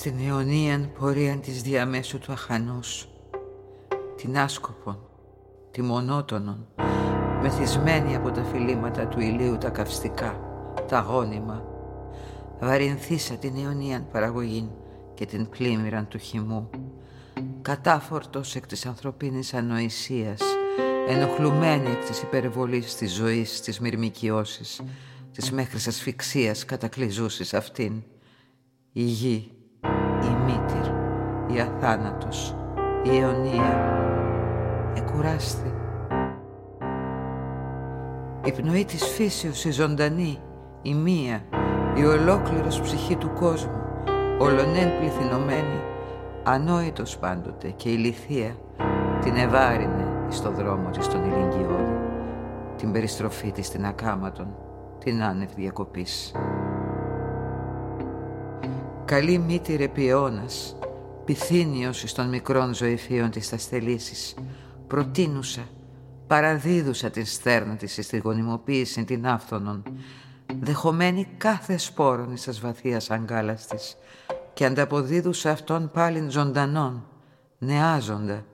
στην αιωνίαν πορεία της διαμέσου του αχανούς, την άσκοπον, τη μονότονον, μεθυσμένη από τα φιλήματα του ηλίου τα καυστικά, τα γόνιμα, βαρυνθήσα την αιωνίαν παραγωγή και την πλήμμυραν του χυμού, κατάφορτος εκ της ανθρωπίνης ανοησίας, ενοχλουμένη εκ της υπερβολής της ζωής, της μυρμικιώσης, της μέχρι ασφυξίας κατακλυζούσης αυτήν, η γη, η μήτυρ, η αθάνατος, η αιωνία, εκουράστη. Η πνοή της φύσεως η ζωντανή, η μία, η ολόκληρος ψυχή του κόσμου, ολονέν πληθυνωμένη, ανόητος πάντοτε και ηλιθία, την ευάρινε στο δρόμο της τον ηλικιώδη, την περιστροφή της στην ακάματον, την άνευ διακοπής. Καλή μύτη ποιώνας, πυθύνιος εις των μικρών ζωηφίων της τα στελήσεις, προτείνουσα, παραδίδουσα την στέρνα της στη γονιμοποίηση την άφθονον, δεχομένη κάθε σπόρον εις τας βαθίας αγκάλας της και ανταποδίδουσα αυτόν πάλιν ζωντανών, νεάζοντα.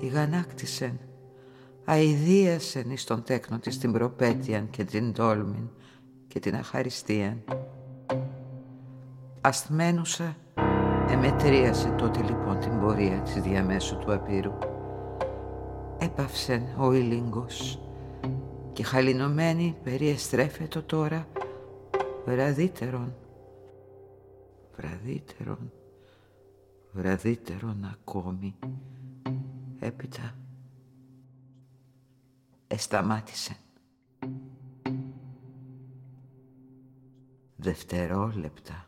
Ηγανάκτησεν, αηδίασεν εις τον τέκνο της την προπέτειαν και την τόλμην και την αχαριστίαν. Ασθμένουσα, εμετρίασε τότε λοιπόν την πορεία της διαμέσου του απείρου. Έπαυσεν ο ήλιγκος και χαλινωμένη περιεστρέφετο τώρα βραδύτερον, βραδύτερον, βραδύτερον ακόμη. Έπειτα εσταμάτησε. Δευτερόλεπτα.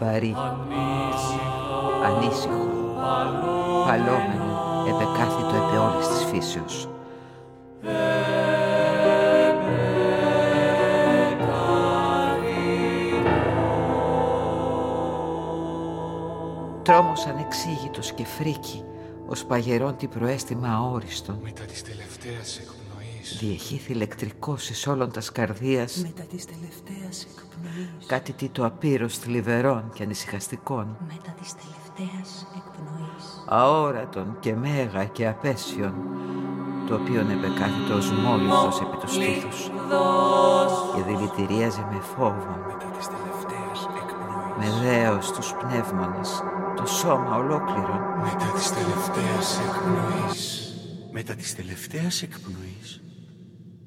Βαρύ, ανήσυχο, παλόμενο, επεκάθητο επί όλης της φύσεως. Τρόμος ανεξήγητος και φρίκι, ως παγερών την προέστημα αόριστον. Μετά της τελευταίας εκπνοής. Διεχήθη ηλεκτρικός εις όλων τας καρδίας. Μετά της τελευταίας εκπνοής. Κάτι τι το απείρως θλιβερών και ανησυχαστικών. Μετά της τελευταίας εκπνοής. Αόρατον και μέγα και απέσιον, το οποίον επεκάθητο ως μόλυβδος επί του στήθους και δηλητηρίαζε με φόβο, Μετά της τελευταίας εκπνοής. με δέος τους πνεύμονες, το σώμα ολόκληρον. Μετά της τελευταίας εκπνοής. Μετά της τελευταίας εκπνοής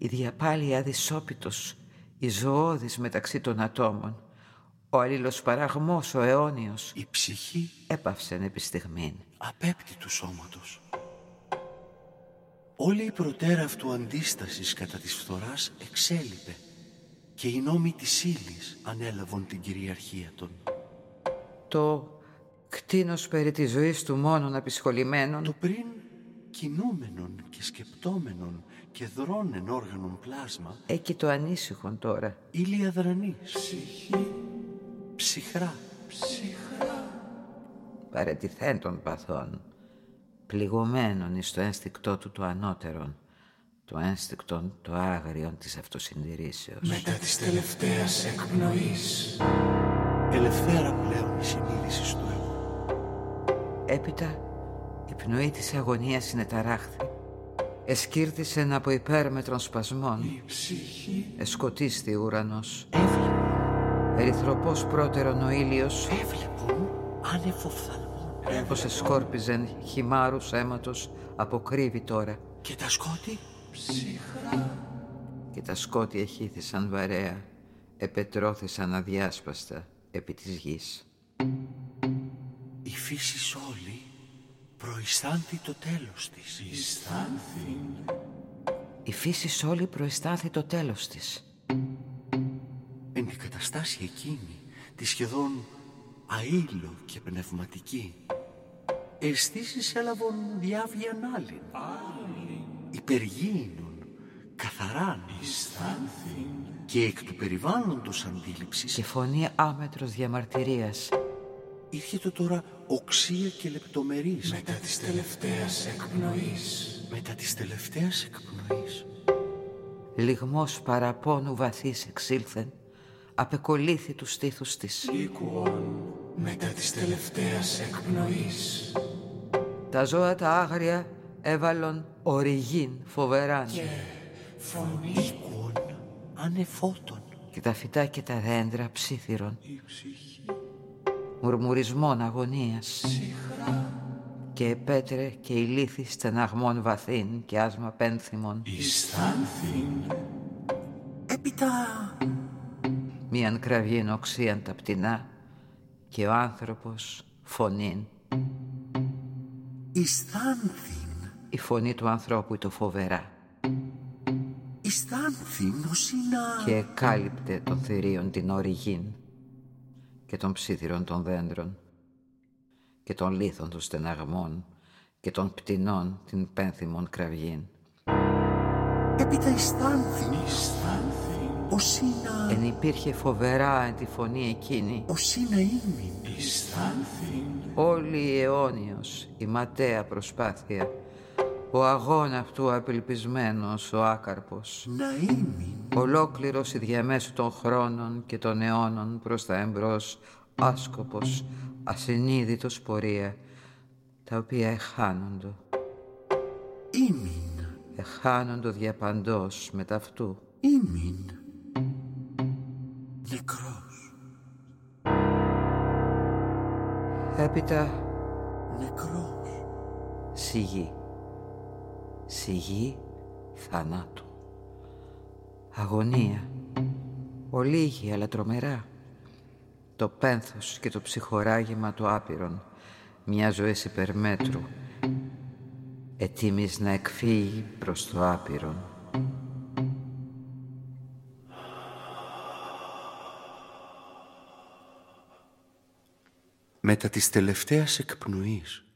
η διαπάλεια αδυσόπιτος, η ζωώδης μεταξύ των ατόμων, ο αλληλοσπαραγμός ο αιώνιος, η ψυχή έπαυσεν επί στιγμήν. απέπτη του σώματος. Όλη η προτέρα αυτού αντίστασης κατά της φθοράς εξέλιπε και οι νόμοι της ύλης ανέλαβαν την κυριαρχία των. Το κτίνος περί της ζωής του μόνον απεισχολημένων, Το πριν κινούμενον και σκεπτόμενον και δρόνεν όργανον πλάσμα εκεί το ανήσυχον τώρα, ήλια δρανής. Ψυχρά. παρετηθέντων παθών, πληγωμένων εις το ένστικτό του το ανώτερον, το ένστικτον το άγριον της αυτοσυντηρήσεως. Μετά της τελευταίας εκπνοής. Ελευθέρα πλέον η συνείδηση του εγώ. Έπειτα η πνοή της αγωνίας συνεταράχθη. Εσκύρτησεν από υπέρμετρων σπασμών. Η ψυχή Εσκοτίστη ουρανός. Έβλεπον, Ερυθροπός πρώτερον ο ήλιος, έβλεπον άνευ φθαλμών. πως εσκόρπιζεν χυμάρους αίματος, αποκρύβει τώρα. Και τα σκότη; Και τα σκότη εχύθησαν βαρέα, επετρώθησαν αδιάσπαστα επί της γης. η φύση όλη προϊστάνθη το τέλος της. αισθάνθην. Η φύση όλη προαισθάνθη το τέλος της. Εν τη καταστάση εκείνη, τη σχεδόν αήλο και πνευματική, αισθήσεις έλαβον διάβιαν άλλην, υπεργήινον, καθαράν, Αισθάνθην. και εκ του περιβάλλοντος αντίληψης Και φωνή άμετρος διαμαρτυρίας. Ήρχεται τώρα οξία και λεπτομερής. Μετά της τελευταίας εκπνοής. Μετά της τελευταίας εκπνοής. Λιγμός παραπώνου βαθύς εξήλθεν, απεκολλήθη του στήθους της. Οίκουον μετά της τελευταίας εκπνοής. Τα ζώα τα άγρια έβαλον οριγήν φοβεράν Φωνή Οίκουον ανεφότων. και τα φυτά και τα δέντρα ψήθυρον. Μουρμουρισμών αγωνίας και επέτρε και ηλίθι στεναγμών βαθύν και άσμα πένθυμων. Ισθάνθην Έπειτα Μίαν κραυγήν οξίαν τα πτηνά και ο άνθρωπος φωνήν. αισθάνθην. Η φωνή του ανθρώπου το φοβερά Αισθάνθην ως είναι και εκάλυπτε των θηρίων την οριγήν και των ψήθυρων των δέντρων και των λίθων των στεναγμών και των πτηνών την πένθυμον κραυγήν. Έπειτα αισθάνθην Ισθάνθην ως είναι Εν υπήρχε φοβερά εν τη φωνή εκείνη ως είναι ήμιν. Ισθάνθην όλη η αιώνιος, η ματέα προσπάθεια, ο αγώνα αυτού απελπισμένος, ο άκαρπος, Να ήμιν. ολόκληρος η διαμέσου των χρόνων και των αιώνων προς τα εμπρός, άσκοπος, ασυνείδητος πορεία, τα οποία εχάνοντο, Ήμιν. εχάνοντο διαπαντός με ταυτού. Ήμιν. Νεκρός. Έπειτα Νεκρός. σιγή, σιγή θανάτου. Αγωνία, ολίγη αλλά τρομερά. Το πένθος και το ψυχοράγημα του άπειρον, μια ζωή υπερμέτρου, ετοίμης να εκφύγει προς το άπειρον. Μετά της τελευταίας εκπνοής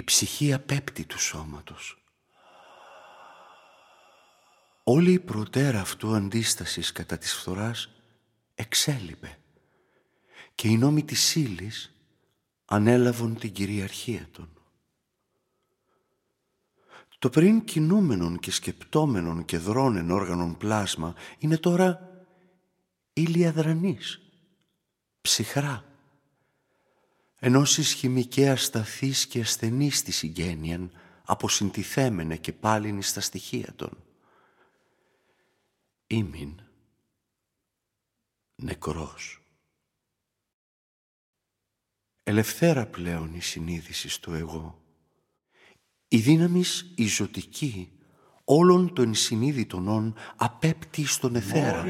η ψυχή απέπτει του σώματος. Όλη η προτέρα αυτού αντίστασης κατά της φθοράς εξέλιπε και οι νόμοι της ύλης ανέλαβαν την κυριαρχία των. Το πριν κινούμενον και σκεπτόμενον και δρόνεν όργανον πλάσμα είναι τώρα ύλη αδρανής, ψυχρά, ενώσεις χημικαία ασταθής και ασθενής της συγγένειαν αποσυντηθέμενε και πάλιν στα στοιχεία των. Ήμην νεκρός. Ελευθέρα πλέον η συνείδηση του εγώ. Η δύναμης η ζωτική όλων των συνείδητων όν απέπτει στον εθέρα,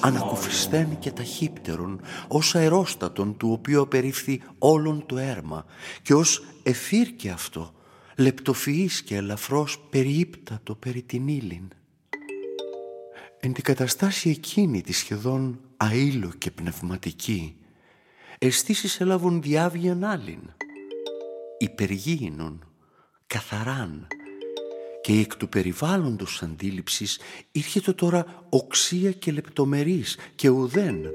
ανακουφιστέν και ταχύπτερον, ως αερόστατον του οποίου απερίφθη όλον το έρμα και ως εθύρ και αυτό, λεπτοφυής και ελαφρώς περιύπτατο περί την ύλην. Εν την καταστάση εκείνη τη σχεδόν αήλο και πνευματική, αισθήσεις έλαβον διάβγιαν άλλην, υπεργήινον, καθαράν, και η εκ του περιβάλλοντος αντίληψης ήρχεται τώρα οξία και λεπτομερής και ουδέν,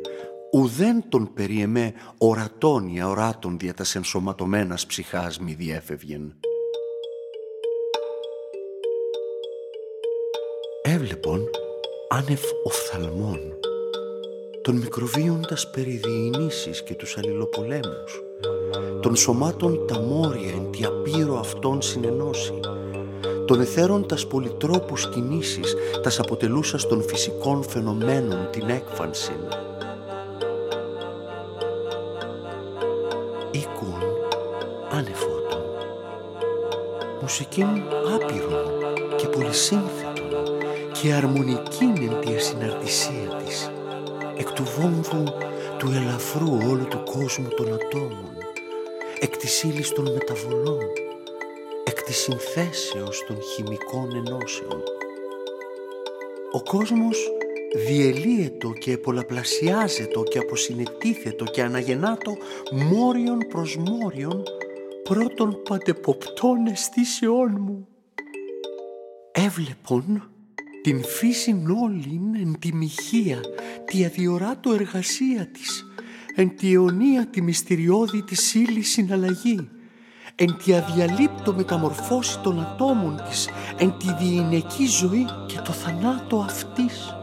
ουδέν τον περιεμέ ορατών ή αοράτων δια τας ενσωματωμένας ψυχάς μη διέφευγεν. Έβλεπον άνευ οφθαλμών των μικροβίων τας περιδιηνήσεις και τους αλληλοπολέμους, των σωμάτων τα μόρια εν τη απείρο αυτών συνενώσει, των εθέρων τας πολυτρόπους κινήσεις, τας αποτελούσας των φυσικών φαινομένων την έκφανσιν. Οίκουν άνεφότων, μουσικήν άπειρον και πολυσύνθετον και αρμονικήν εν τη ασυναρτησία της, εκ του βόμβου του ελαφρού όλου του κόσμου των ατόμων, εκ της ύλης των μεταβολών, εκ της συνθέσεως των χημικών ενώσεων. Ο κόσμος διελύετο και πολλαπλασιάζετο και αποσυνετίθετο και αναγεννάτο μόριον προς μόριον πρώτων παντεποπτών αισθήσεών μου. Έβλεπον την φύση όλην εν τη μοιχεία, τη αδιοράτο εργασία της, εν τη αιωνία τη μυστηριώδη της ύλης συναλλαγή, εν τη αδιαλείπτω μεταμορφώση των ατόμων της, εν τη διηνεκή ζωή και το θανάτο αυτής.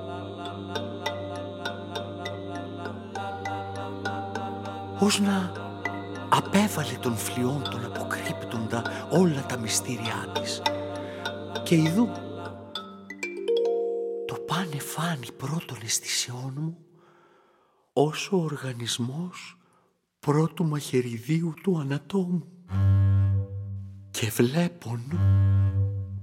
Ως να απέβαλε των φλοιών των αποκρύπτοντα όλα τα μυστήριά της. Και ειδού το πάνε φάνη πρώτων αισθησεών μου όσο ο οργανισμός πρώτου μαχαιριδίου του ανατόμου. Και βλέπουν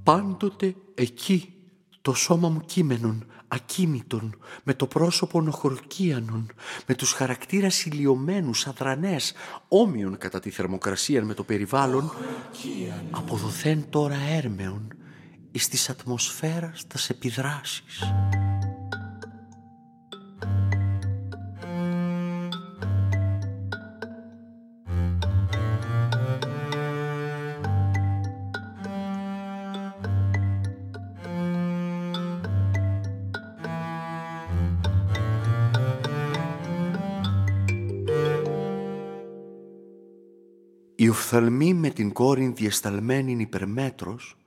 πάντοτε εκεί το σώμα μου κείμενον, ακίνητον, με το πρόσωπο νοχορκίανον, με τους χαρακτήρας ηλιωμένους, αδρανές, όμοιον κατά τη θερμοκρασία με το περιβάλλον, αποδοθέν τώρα έρμεον εις της ατμοσφαίρας τας επιδράσεις. Η οφθαλμή με την κόρη διασταλμένη υπερμέτρος,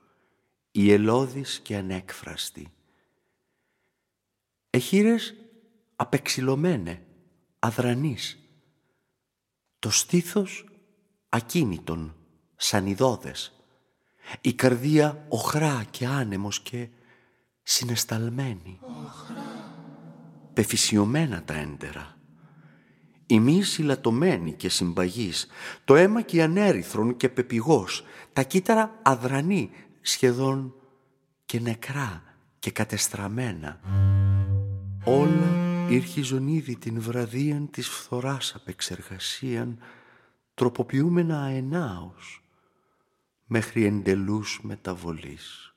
η ελώδης και ανέκφραστη. Εχείρες απεξιλωμένε, αδρανείς. Το στήθος ακίνητον, σανιδώδες. Η καρδία οχρά και άνεμος και συνεσταλμένη. Πεφυσιωμένα τα έντερα η μη συλλατωμένη και συμπαγής, το αίμα και ανέριθρον και πεπηγός, τα κύτταρα αδρανή, σχεδόν και νεκρά και κατεστραμμένα. Όλα ήρχιζον ήδη την βραδίαν της φθοράς απεξεργασίαν, τροποποιούμενα αενάως, μέχρι εντελούς μεταβολής.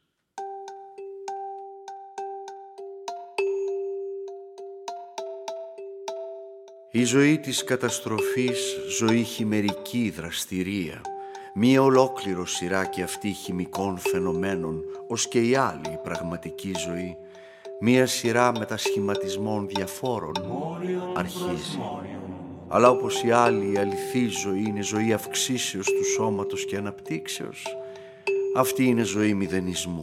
Η ζωή της καταστροφής, ζωή χειμερική δραστηρία, μία ολόκληρο σειρά και αυτή χημικών φαινομένων, ως και η άλλη η πραγματική ζωή, μία σειρά μετασχηματισμών διαφόρων αρχίζει. Αλλά όπως η άλλη η αληθή ζωή είναι ζωή αυξήσεως του σώματος και αναπτύξεως, αυτή είναι ζωή μηδενισμού,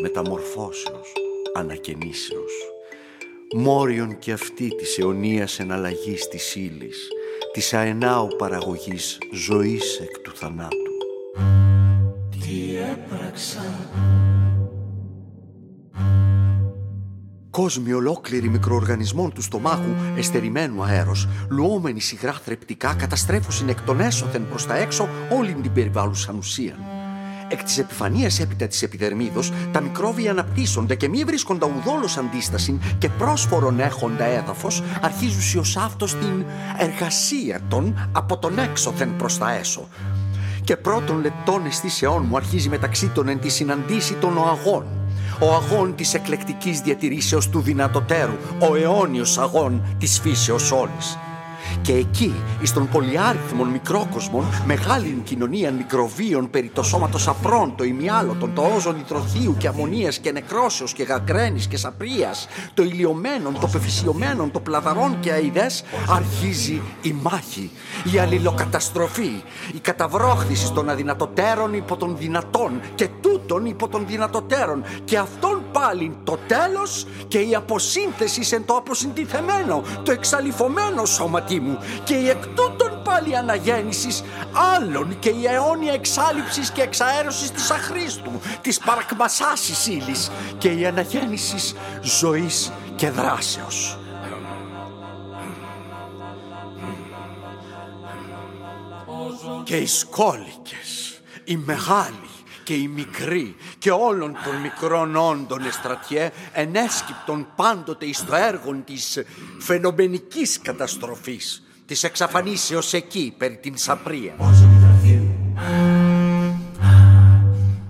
μεταμορφώσεως, ανακαινήσεως μόριον και αυτή της αιωνίας εναλλαγής της ύλης, της αενάου παραγωγής ζωής εκ του θανάτου. Τι έπραξα Κόσμοι ολόκληροι μικροοργανισμών του στομάχου, εστερημένου αέρος, λουόμενοι σιγρά θρεπτικά, καταστρέφουν εκ των έσωθεν προς τα έξω όλη την περιβάλλουσαν ουσίαν. Εκ της επιφανίας έπειτα της επιδερμίδος, τα μικρόβια αναπτύσσονται και μη βρίσκοντα ουδόλως αντίσταση και πρόσφορον έχοντα έδαφος, αρχίζουν ω αυτό την εργασία των από τον έξωθεν προς τα έσω. Και πρώτον λεπτών αισθήσεών μου αρχίζει μεταξύ των εν τη συναντήση των οαγών. Ο αγών της εκλεκτικής διατηρήσεως του δυνατοτέρου, ο αιώνιος αγών της φύσεως όλης. Και εκεί, εις των πολυάριθμων μικρόκοσμων, μεγάλη κοινωνία μικροβίων περί το σώματος απρών, το ημιάλωτον, το όζον ητροθείου και αμμονίας και νεκρόσεως και γαγκρένης και σαπρίας, το ηλιομένον, το πεφυσιωμένον, το πλαδαρών και αειδές, αρχίζει η μάχη, η αλληλοκαταστροφή, η καταβρόχθηση των αδυνατοτέρων υπό των δυνατών και τούτων υπό των δυνατοτέρων. Και αυτόν πάλι το τέλος και η αποσύνθεση εν το αποσυντηθεμένο, το εξαλειφωμένο σώματι μου και η εκ τούτων πάλι αναγέννησης άλλων και η αιώνια εξάλληψης και εξαέρωσης της αχρήστου, της παρακμασάσης ύλης και η αναγέννησης ζωής και δράσεως. Και οι σκόλικες, οι μεγάλοι, και οι μικροί και όλων των μικρών όντων εστρατιέ ενέσκυπτον πάντοτε εις το έργο της φαινομενικής καταστροφής της εξαφανίσεως εκεί περί την Σαπρία.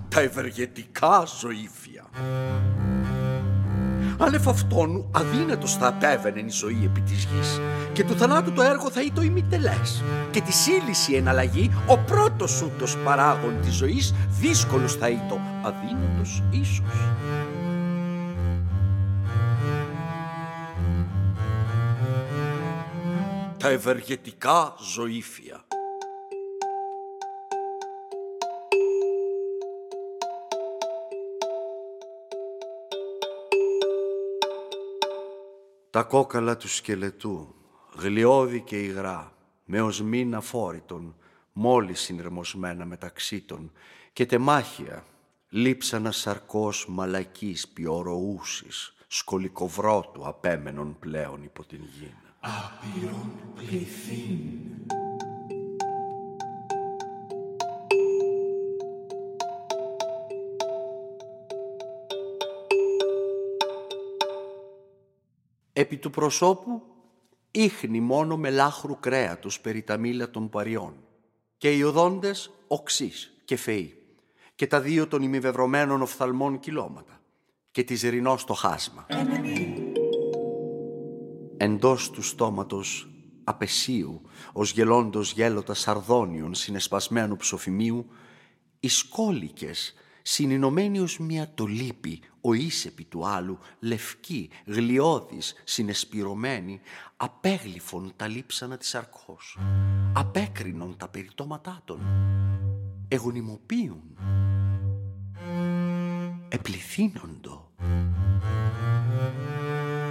Τα ευεργετικά ζωήφια. Άνευ αυτόν αδύνατος θα απέβαινε η ζωή επί της γης και του θανάτου το έργο θα ήταν ημιτελές και τη σύλληση εναλλαγή ο πρώτος ούτος παράγων της ζωής δύσκολος θα ήταν αδύνατος ίσως. τα ευεργετικά ζωήφια. Τα κόκαλα του σκελετού, γλιώδη και υγρά, με οσμήν αφόρητον, μόλις συνερμοσμένα μεταξύ των, και τεμάχια, λείψανα σαρκός μαλακής πιοροούσης, σκολικοβρότου απέμενον πλέον υπό την γη. Άπειρον πληθύν. Επί του προσώπου ίχνη μόνο με λάχρου κρέατος περί τα μήλα των παριών και οι οδόντες οξύς και φεοί και τα δύο των ημιβευρωμένων οφθαλμών κυλώματα και τη ζερινό στο χάσμα. Εντός του στόματος απεσίου, ως γελώντος γέλοτα σαρδόνιων συνεσπασμένου ψοφημίου, οι σκόλικες συνεινωμένοι ως μια τολύπη, ο ίσεπη του άλλου, λευκή, γλιώδης, συνεσπυρωμένη, απέγλυφων τα λείψανα της αρκός, απέκρινον τα περιτώματά των, εγωνιμοποιούν, επληθύνοντο.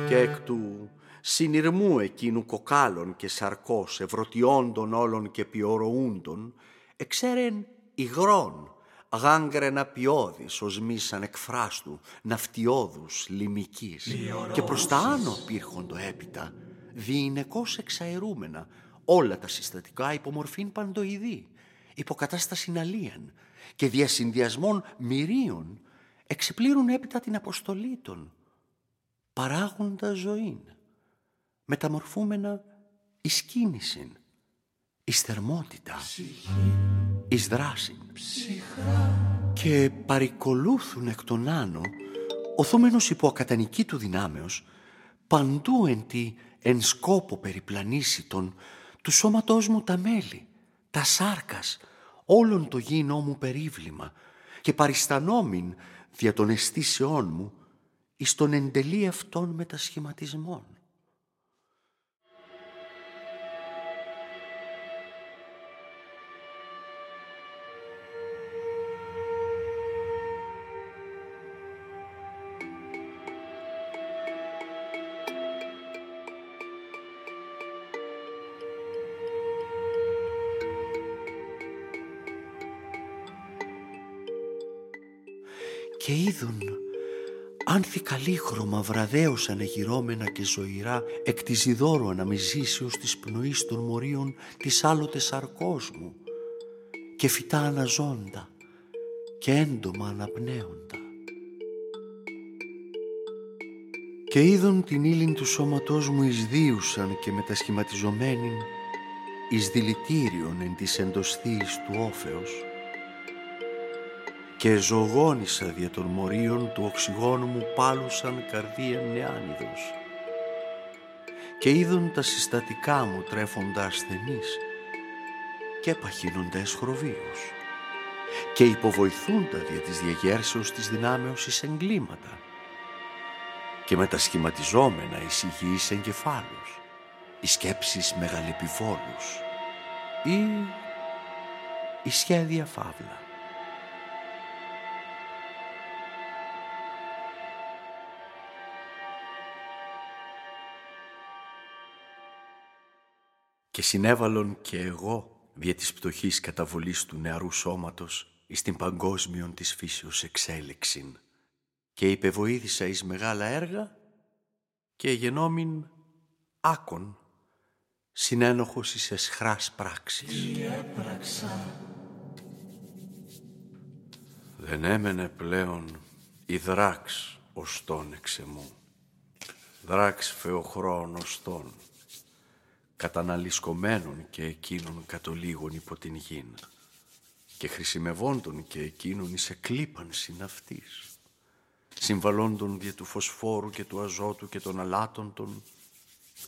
Και εκ του συνειρμού εκείνου κοκάλων και σαρκός ευρωτιόντων όλων και πιωροούντων, εξέρεν υγρών, γάγκρενα ποιόδης οσμήσαν εκφράστου, ναυτιόδους λιμικής. Και προς τα άνω πήρχοντο έπειτα, διηνεκώς εξαερούμενα, όλα τα συστατικά υπομορφήν παντοειδή, υποκατάσταση αλίαν και διασυνδυασμών μυρίων εξεπλήρουν έπειτα την αποστολή των, παράγοντα ζωήν, μεταμορφούμενα εις κίνησιν, εις θερμότητα, εις δράσιν. Και παρικολούθουν εκ των άνω, οθούμενος υπό ακατανική του δυνάμεως, παντού εν τη εν σκόπο περιπλανήσιτον, του σώματός μου τα μέλη, τα σάρκας, όλον το γίνό μου περίβλημα και παριστανόμην δια των αισθήσεών μου εις τον εντελή αυτών μετασχηματισμών. Και είδουν άνθη καλύχρωμα βραδέως ανεγυρώμενα και ζωηρά εκ της ιδόρου αναμεζήσεως της πνοής των μορίων της άλλοτε σαρκός μου και φυτά αναζώντα και έντομα αναπνέοντα. Και είδον την ύλην του σώματός μου εισδίουσαν και μετασχηματιζομένην εις δηλητήριον εν της εντοσθείς του όφεως και ζωγόνησα δια των μορίων του οξυγόνου μου πάλουσαν καρδία νεάνιδος. Και είδον τα συστατικά μου τρέφοντα ασθενείς και παχύνοντα χροβίους. Και υποβοηθούντα δια της διαγέρσεως της δυνάμεως εις εγκλήματα. Και με τα σχηματιζόμενα εις υγιείς εγκεφάλους, οι σκέψεις μεγαλεπιβόλους ή η σχέδια φαύλα. Και συνέβαλον και εγώ δια της πτωχής καταβολής του νεαρού σώματος εις την παγκόσμιον της φύσεως εξέλιξην και υπεβοήθησα εις μεγάλα έργα και γενόμην άκον συνένοχος εις εσχράς πράξης. Τι έπραξα. Δεν έμενε πλέον η δράξ οστών εξεμού. Δράξ φεοχρόν οστών καταναλυσκομένων και εκείνων κατολίγων υπό την γην και χρησιμευόντων και εκείνων εις εκλείπανσιν αυτής, συμβαλόντων δια του φωσφόρου και του αζότου και των αλάτων των,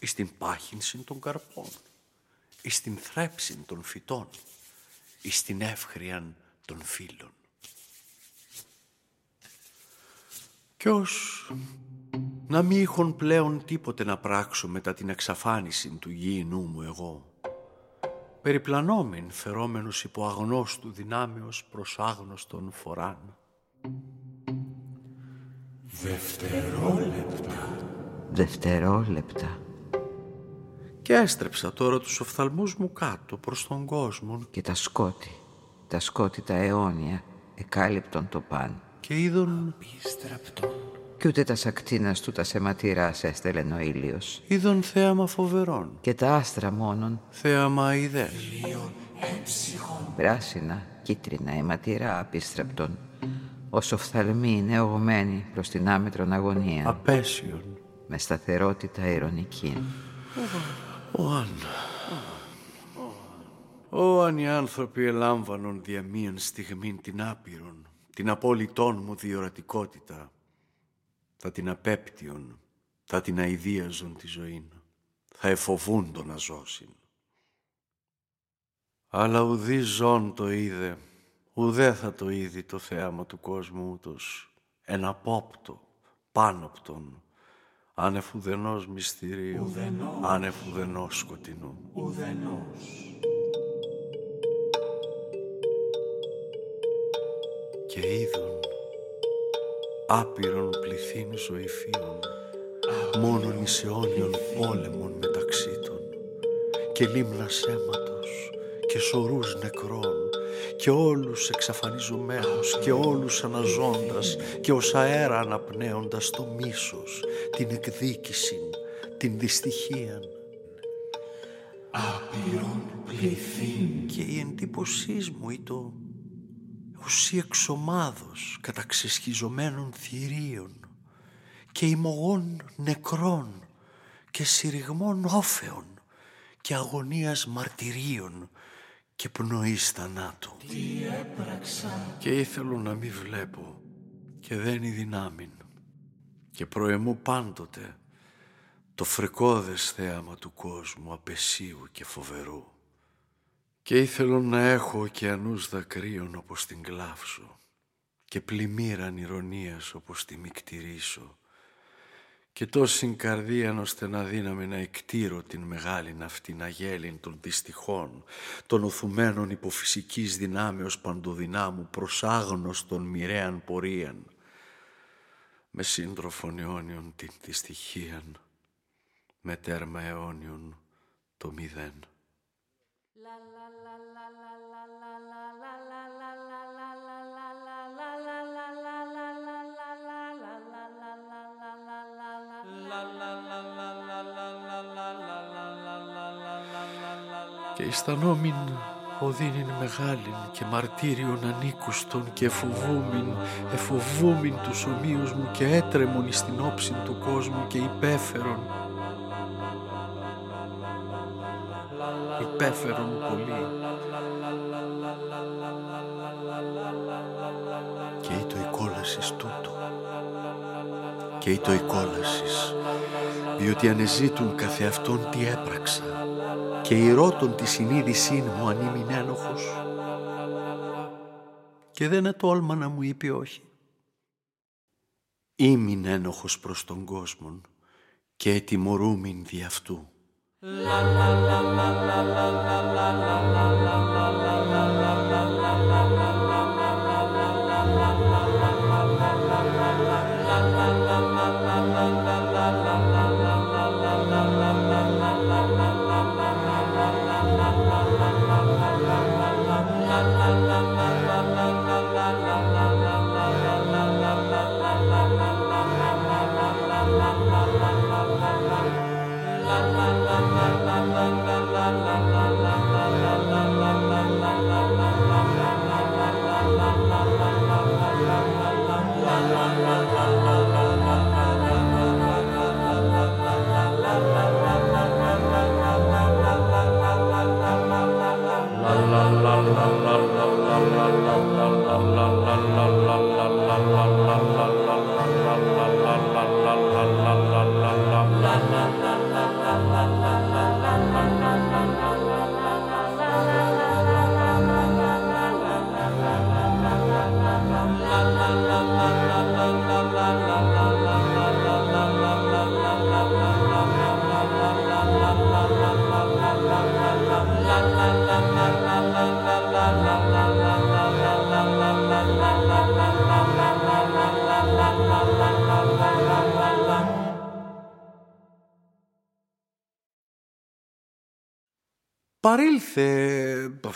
εις την πάχυνσιν των καρπών, εις την θρέψιν των φυτών, εις την εύχριαν των φύλων. Κι ως Να μη είχον πλέον τίποτε να πράξω μετά την εξαφάνιση του γήινού μου εγώ. Περιπλανόμην φερόμενος υπό αγνώστου δυνάμεως προς άγνωστον φοράν. Δευτερόλεπτα. Δευτερόλεπτα. Και έστρεψα τώρα τους οφθαλμούς μου κάτω προς τον κόσμο Και τα σκότη, τα σκότη τα αιώνια, εκάλυπτον το παν. και είδον, Πίστραπτον. Κι ούτε τα σακτίνας του τα σεματηράς έστελεν ο ήλιος. είδον θέαμα φοβερών, Και τα άστρα μόνον, θέαμα αηδές, πράσινα, κίτρινα, αιματηρά απίστρεπτον, ως οφθαλμοί νεογμένοι προς την άμετρον αγωνία, απέσιον. με σταθερότητα ηρωνική. Ο αν. Ω αν οι άνθρωποι ελάμβανον δια μίαν στιγμήν την άπειρον, την απόλυτόν μου διορατικότητα, θα την απέπτυον, θα την αηδίαζον τη ζωήν, θα εφοβούν το να ζώσιν. Αλλά ουδή ζών το είδε, ουδέ θα το είδει το θέαμα του κόσμου ούτως, εναπόπτω, πάνωπτον, άνευ ουδενός μυστηρίου, άνευ ουδενός σκοτεινού. Και είδον άπειρον πληθύν ζωηφίων, μόνον εις αιώνιον πόλεμον μεταξύ των, και λίμνας αίματος, και σωρούς νεκρών, και όλους εξαφανιζομένους, και όλους αναζώντας, και ως αέρα αναπνέοντας το μίσος, την εκδίκηση, την δυστυχίαν. Άπειρον πληθύν. Και η εντύπωσή μου ήταν ουσί εξομάδος καταξεσχιζομένων θηρίων και ημωγών νεκρών και συρριγμών όφεων και αγωνίας μαρτυρίων και πνοής θανάτου. Τι έπραξα. Και ήθελω να μη βλέπω και δεν η δυνάμιν και προεμού πάντοτε το φρικόδες θέαμα του κόσμου απεσίου και φοβερού. Και ήθελω να έχω ωκεανούς δακρύων όπως την κλάψω και πλημμύραν ηρωνίας όπως τη μικτηρίσω και τόσην καρδίαν ώστε να δύναμη να εκτήρω την μεγάλην αυτήν αγέλην των δυστυχών, των οθουμένων υποφυσικής δυνάμεως παντοδυνάμου προς άγνωστον μοιραίαν πορείαν, με σύντροφον αιώνιον την δυστυχίαν, με τέρμα αιώνιον το μηδέν. Και αισθανόμην οδύνην μεγάλην και μαρτύριον ανήκουστον και εφοβούμην, εφοβούμην τους ομοίους μου και έτρεμον εις την όψιν του κόσμου και υπέφερον. Υπέφερον πολύ. και η τοικόλασης, διότι ανεζήτουν καθεαυτόν τι έπραξα και ηρώτων τη συνείδησή μου αν ήμουν ένοχος. Και δεν ατόλμα να μου είπε όχι. Ήμην ένοχος προς τον κόσμο και ετιμωρούμην δι' αυτού. La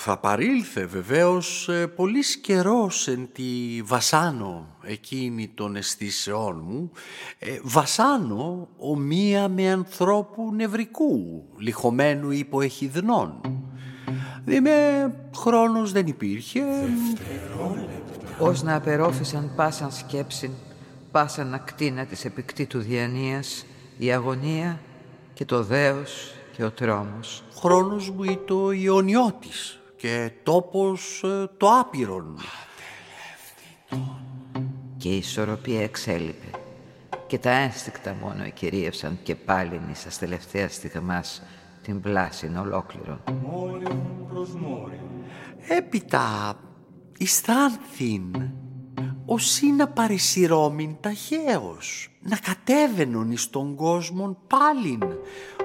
θα παρήλθε βεβαίως ε, πολύ καιρός εν τη βασάνω εκείνη των αισθήσεών μου, ε, βασάνω ομοία με ανθρώπου νευρικού, λιχωμένου υπό εχιδνών. Δime, χρόνος δεν υπήρχε. Ως να απερόφησαν πάσαν σκέψην, πάσαν ακτίνα της επικτήτου διανοίας, η αγωνία και το δέος και ο τρόμος. Χρόνος μου ήταν ο Ιωνιώτης και τόπος ε, το άπειρον. Και η ισορροπία εξέλιπε και τα ένστικτα μόνο εκυρίευσαν και πάλι στα τελευταία στιγμάς την πλάση ολόκληρον. Έπειτα αισθάνθην ως να παρεσυρώμην ταχαίως, να κατέβαινον εις τον κόσμο πάλιν,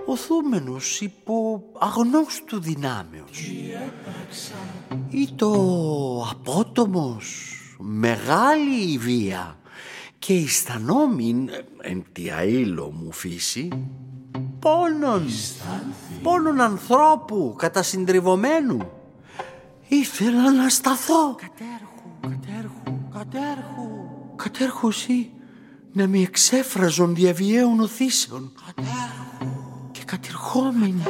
οθούμενος υπό αγνώστου δυνάμεως. Ή το απότομος, μεγάλη η βία και αισθανόμην εν τη αήλο μου φύση πόνον, πόνον ανθρώπου κατασυντριβωμένου. Ήθελα να σταθώ. Κατέρχου, κατέρχου, κατέρχου. Κατέρχου εσύ να με εξέφραζον διαβιέων οθήσεων. Κατέρχου. Και κατηρχόμην,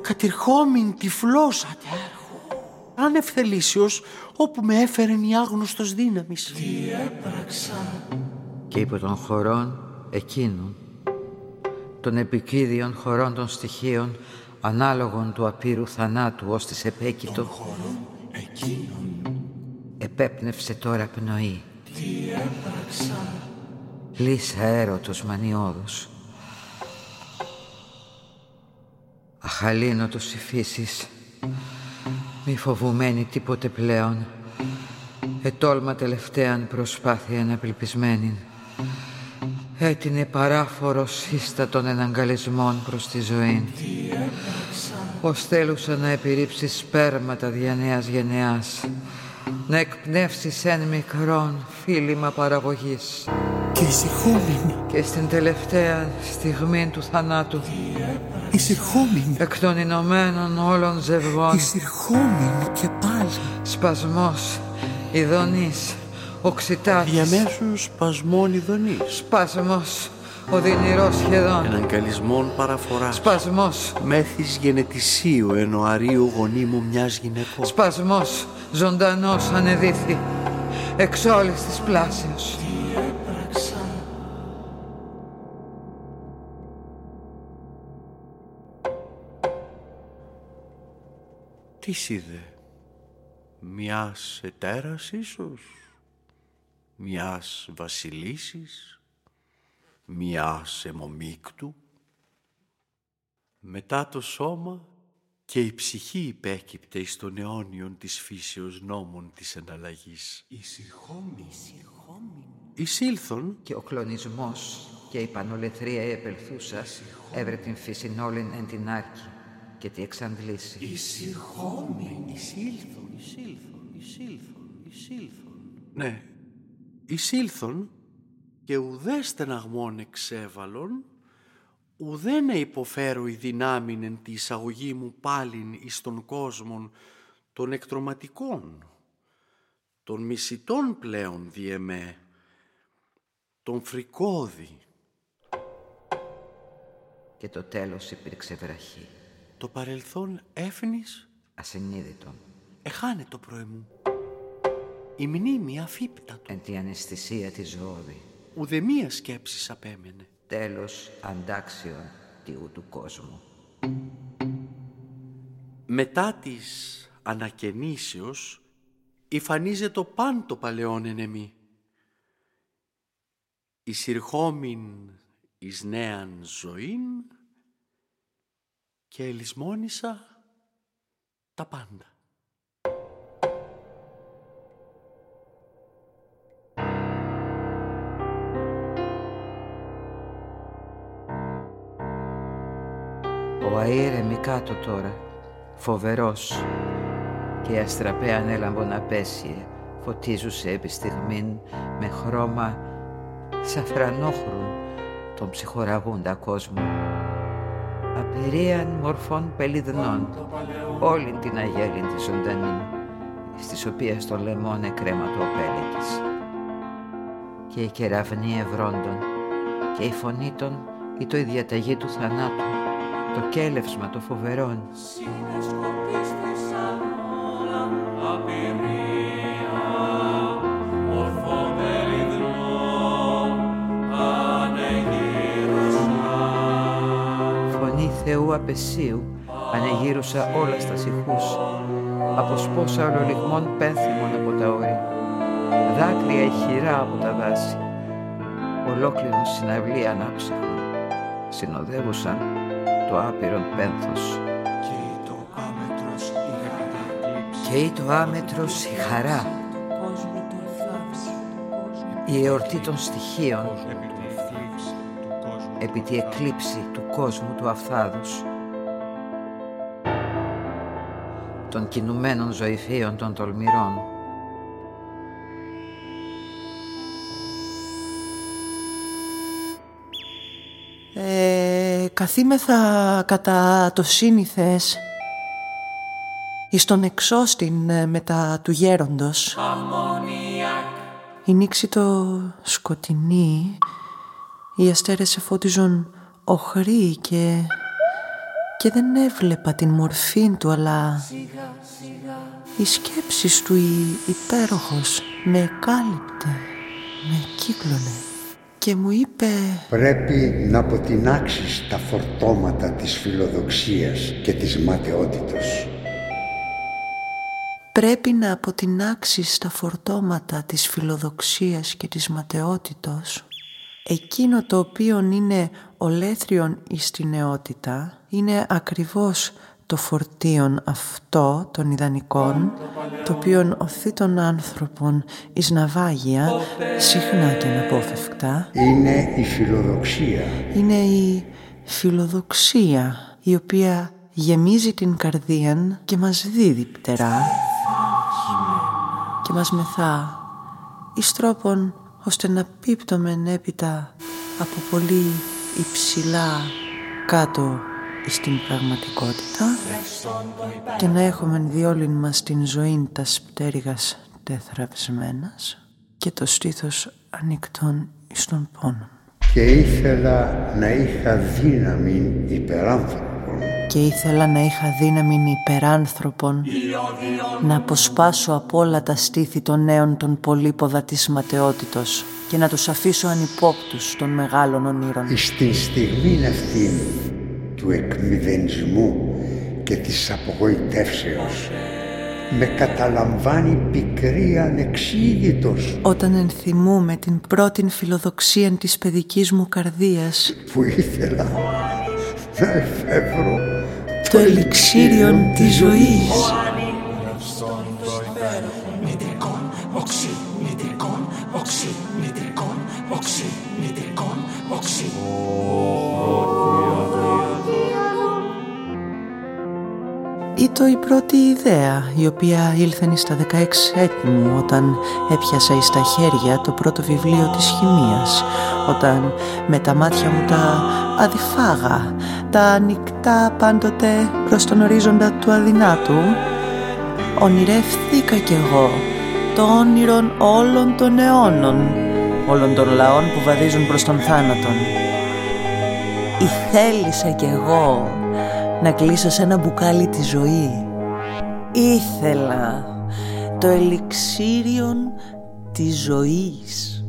κατηρχόμην τυφλός. Κατέρχου. Ανευθελήσιος όπου με έφερεν η άγνωστος δύναμης. Τι έπραξα. Και υπό των χωρών εκείνων των επικίδιων χωρών των στοιχείων ανάλογων του απείρου θανάτου ως της επέκητο επέπνευσε τώρα πνοή τι έπραξα λύσα έρωτος μανιώδος αχαλήνοτος η φύσης μη φοβουμένη τίποτε πλέον ετόλμα τελευταίαν προσπάθεια αναπληπισμένην έτεινε παράφορο σύστα των εναγκαλισμών προς τη ζωή. Ως θέλουσα να επιρρύψει σπέρματα δια νέας γενεάς, να εκπνεύσεις εν μικρόν φίλημα παραγωγής. Και εισερχόμην. Και στην τελευταία στιγμή του θανάτου, εισερχόμην. εκ των Ηνωμένων όλων ζευγών, εισερχόμην και πάλι. Σπασμός, ειδονής, οξυτάτης. Διαμέσου σπασμών ειδονής. Σπασμός, οδυνηρός σχεδόν. Εναγκαλισμών παραφοράς. Σπασμός, Μέθης γενετησίου ενοαρίου γονίμου μιας γυναικός. σπασμός, ζωντανός ανεδίθη, εξ όλης της πλάσεως. Τις είδε, μιας ετέρας ίσως, μιας βασιλίσης, μιας αιμομίκτου. Μετά το σώμα και η ψυχή υπέκυπτε εις των αιώνιων της φύσεως νόμων της εναλλαγής. Εισερχόμην. Εισήλθον Και ο κλονισμός και η πανολεθρία η επελθούσα έβρε την φύσιν όλην εν την άρκη και τη εξαντλήσει. Εισερχόμην. Εισήλθον, εισήλθον, εισήλθον, εισήλθον. Ναι, εισήλθον και ουδέ στεναγμών εξέβαλον, ουδέ να υποφέρω η δυνάμιν εν τη εισαγωγή μου πάλιν εις τον κόσμον των εκτροματικών, των μισητών πλέον διεμέ, των φρικόδη, Και το τέλος υπήρξε βραχή, το παρελθόν έφνης; Ασυνείδητον, εχάνε το προεμού. Η μνήμη αφύπτατο, εν τη αναισθησία της ζώδη, ουδεμία σκέψης απέμενε. τέλος αντάξιον τιού του κόσμου. Μετά της ανακαινήσεως υφανίζεται το παν το παλαιόν εν εμή. Εισηρχόμην εις νέαν ζωήν και ελισμόνισα τα πάντα. Ο αήρεμη κάτω τώρα, φοβερός, και η αστραπέ ανέλαμπον απέσιε, φωτίζουσε επί στιγμήν με χρώμα σαφρανόχρου τον ψυχοραγούντα κόσμο. Απειρίαν μορφών πελιδνών, όλη την αγέλη της ζωντανή, στις οποίες το λαιμό κρέμα το οπέλη της. Και η κεραυνή ευρώντων και η φωνή των ή το η διαταγή του θανάτου, το κέλευσμα το φοβερόν. Θεού απεσίου ανεγύρουσα όλα στα σιχούς, από σπόσα ολολιγμών πένθυμων από τα όρη, δάκρυα ηχηρά από τα δάση, ολόκληρο συναυλή ανάψυχο συνοδεύουσαν το άπειρον πένθος. Και το άμετρος η χαρά, η εορτή των στοιχείων, επί τη εκλήψη του κόσμου του αφθάδους, των κινουμένων ζωηφίων των τολμηρών, καθήμεθα κατά το σύνηθες εις τον εξώστην ε, μετά του γέροντος. Η νύξη το σκοτεινή, οι αστέρες σε φώτιζον οχρή και, και δεν έβλεπα την μορφή του αλλά η σκέψη του η υπέροχος με κάλυπτε, με κύκλωνε και μου είπε «Πρέπει να αποτινάξεις τα φορτώματα της φιλοδοξίας και της ματαιότητος». Πρέπει να αποτινάξεις τα φορτώματα της φιλοδοξίας και της ματαιότητος. Εκείνο το οποίο είναι ολέθριον εις την νεότητα είναι ακριβώς το φορτίον αυτό των ιδανικών, το οποίο οθεί των άνθρωπων εις ναυάγια, συχνά και αναπόφευκτα. Είναι η φιλοδοξία. Είναι η φιλοδοξία, η οποία γεμίζει την καρδία και μας δίδει πτερά και μας μεθά εις τρόπον ώστε να πίπτομεν έπειτα από πολύ υψηλά κάτω στην πραγματικότητα και να έχουμε διόλυν μας την ζωή τα πτέρυγας τεθραυσμένας και το στήθος ανοιχτών εις τον πόνο. Και ήθελα να είχα δύναμη υπεράνθρωπον. Και ήθελα να είχα δύναμη υπεράνθρωπον να αποσπάσω από όλα τα στήθη των νέων των πολύποδα της ματαιότητος και να τους αφήσω ανυπόπτους των μεγάλων ονείρων. Στην στιγμή αυτή του εκμυδενισμού και της απογοητεύσεως με καταλαμβάνει πικρή ανεξήγητος Όταν ενθυμούμε την πρώτη φιλοδοξία της παιδικής μου καρδίας που ήθελα να εφεύρω το ελιξίριον της ζωής Ήτο η πρώτη ιδέα η οποία ήλθε στα 16 έτη μου όταν έπιασα εις τα χέρια το πρώτο βιβλίο της χημίας όταν με τα μάτια μου τα αδιφάγα τα ανοιχτά πάντοτε προς τον ορίζοντα του αδυνάτου ονειρεύθηκα κι εγώ το όνειρον όλων των αιώνων όλων των λαών που βαδίζουν προς τον θάνατον. Ήθελησα κι εγώ να κλείσω σε ένα μπουκάλι τη ζωή. Ήθελα το ελιξίριον της ζωής.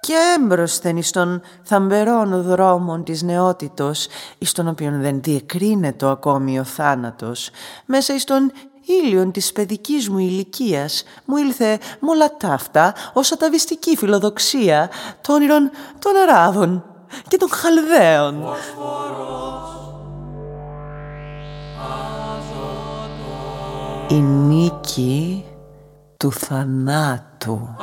και έμπροσθεν εις των θαμπερών δρόμων της νεότητος, εις τον οποίον δεν διεκρίνεται ακόμη ο θάνατος, μέσα εις τον ήλιον της παιδικής μου ηλικίας μου ήλθε με όλα ταύτα ως αταβιστική φιλοδοξία των όνειρων των Αράβων και των Χαλδαίων. Η νίκη του θανάτου.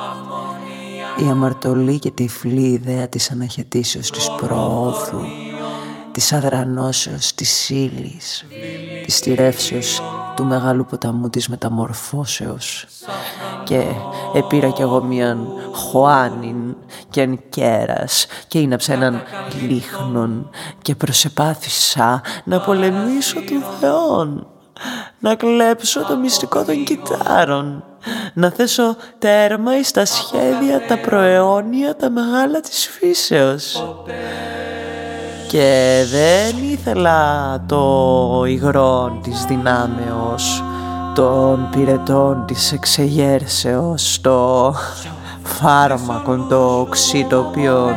Η αμαρτωλή και τυφλή ιδέα της αναχαιτήσεως της προόδου, της αδρανώσεως της ύλης, της στηρεύσεως του μεγάλου ποταμού της μεταμορφώσεως. Και επήρα κι εγώ μίαν χωάνιν και εν κέρας και είναψα έναν λίχνον και προσεπάθησα να πολεμήσω του θεών να κλέψω το μυστικό των κιτάρων να θέσω τέρμα εις τα σχέδια τα προαιώνια τα μεγάλα της φύσεως και δεν ήθελα το υγρό της δυνάμεως των πυρετών της εξεγέρσεως το φάρμακο το οξύ το οποίο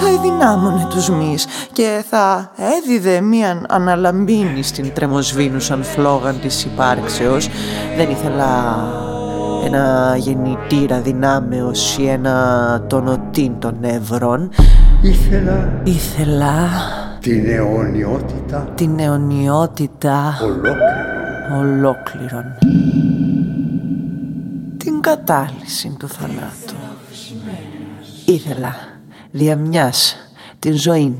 θα ενδυνάμωνε τους μυς και θα έδιδε μίαν αναλαμπίνη στην τρεμοσβήνουσαν φλόγαν της υπάρξεως. Δεν ήθελα ένα γεννητήρα δυνάμεως ή ένα τονοτήν των ευρών Ήθελα. Ήθελα. Την αιωνιότητα. Την αιωνιότητα. Ολόκληρη. ολόκληρον. Την κατάλυση του θανάτου. Ήθελα. Δια μιας την ζωή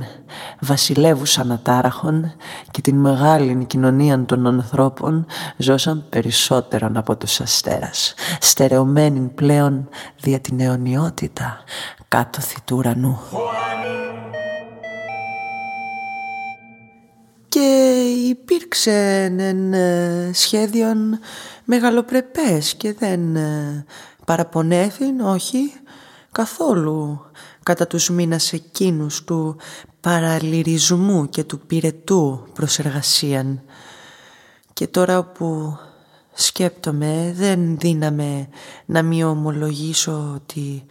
βασιλεύουσα ανατάραχων και την μεγάλη κοινωνία των ανθρώπων ζώσαν περισσότερον από τους αστέρας στερεωμένοι πλέον δια την αιωνιότητα κάτω του ουρανού. Και υπήρξε εν ε, σχέδιον μεγαλοπρεπές και δεν ε, παραπονέθην, όχι, καθόλου κατά τους μήνας εκείνους του παραλυρισμού και του πυρετού προς εργασίαν. Και τώρα που σκέπτομαι δεν δύναμε να μη ομολογήσω ότι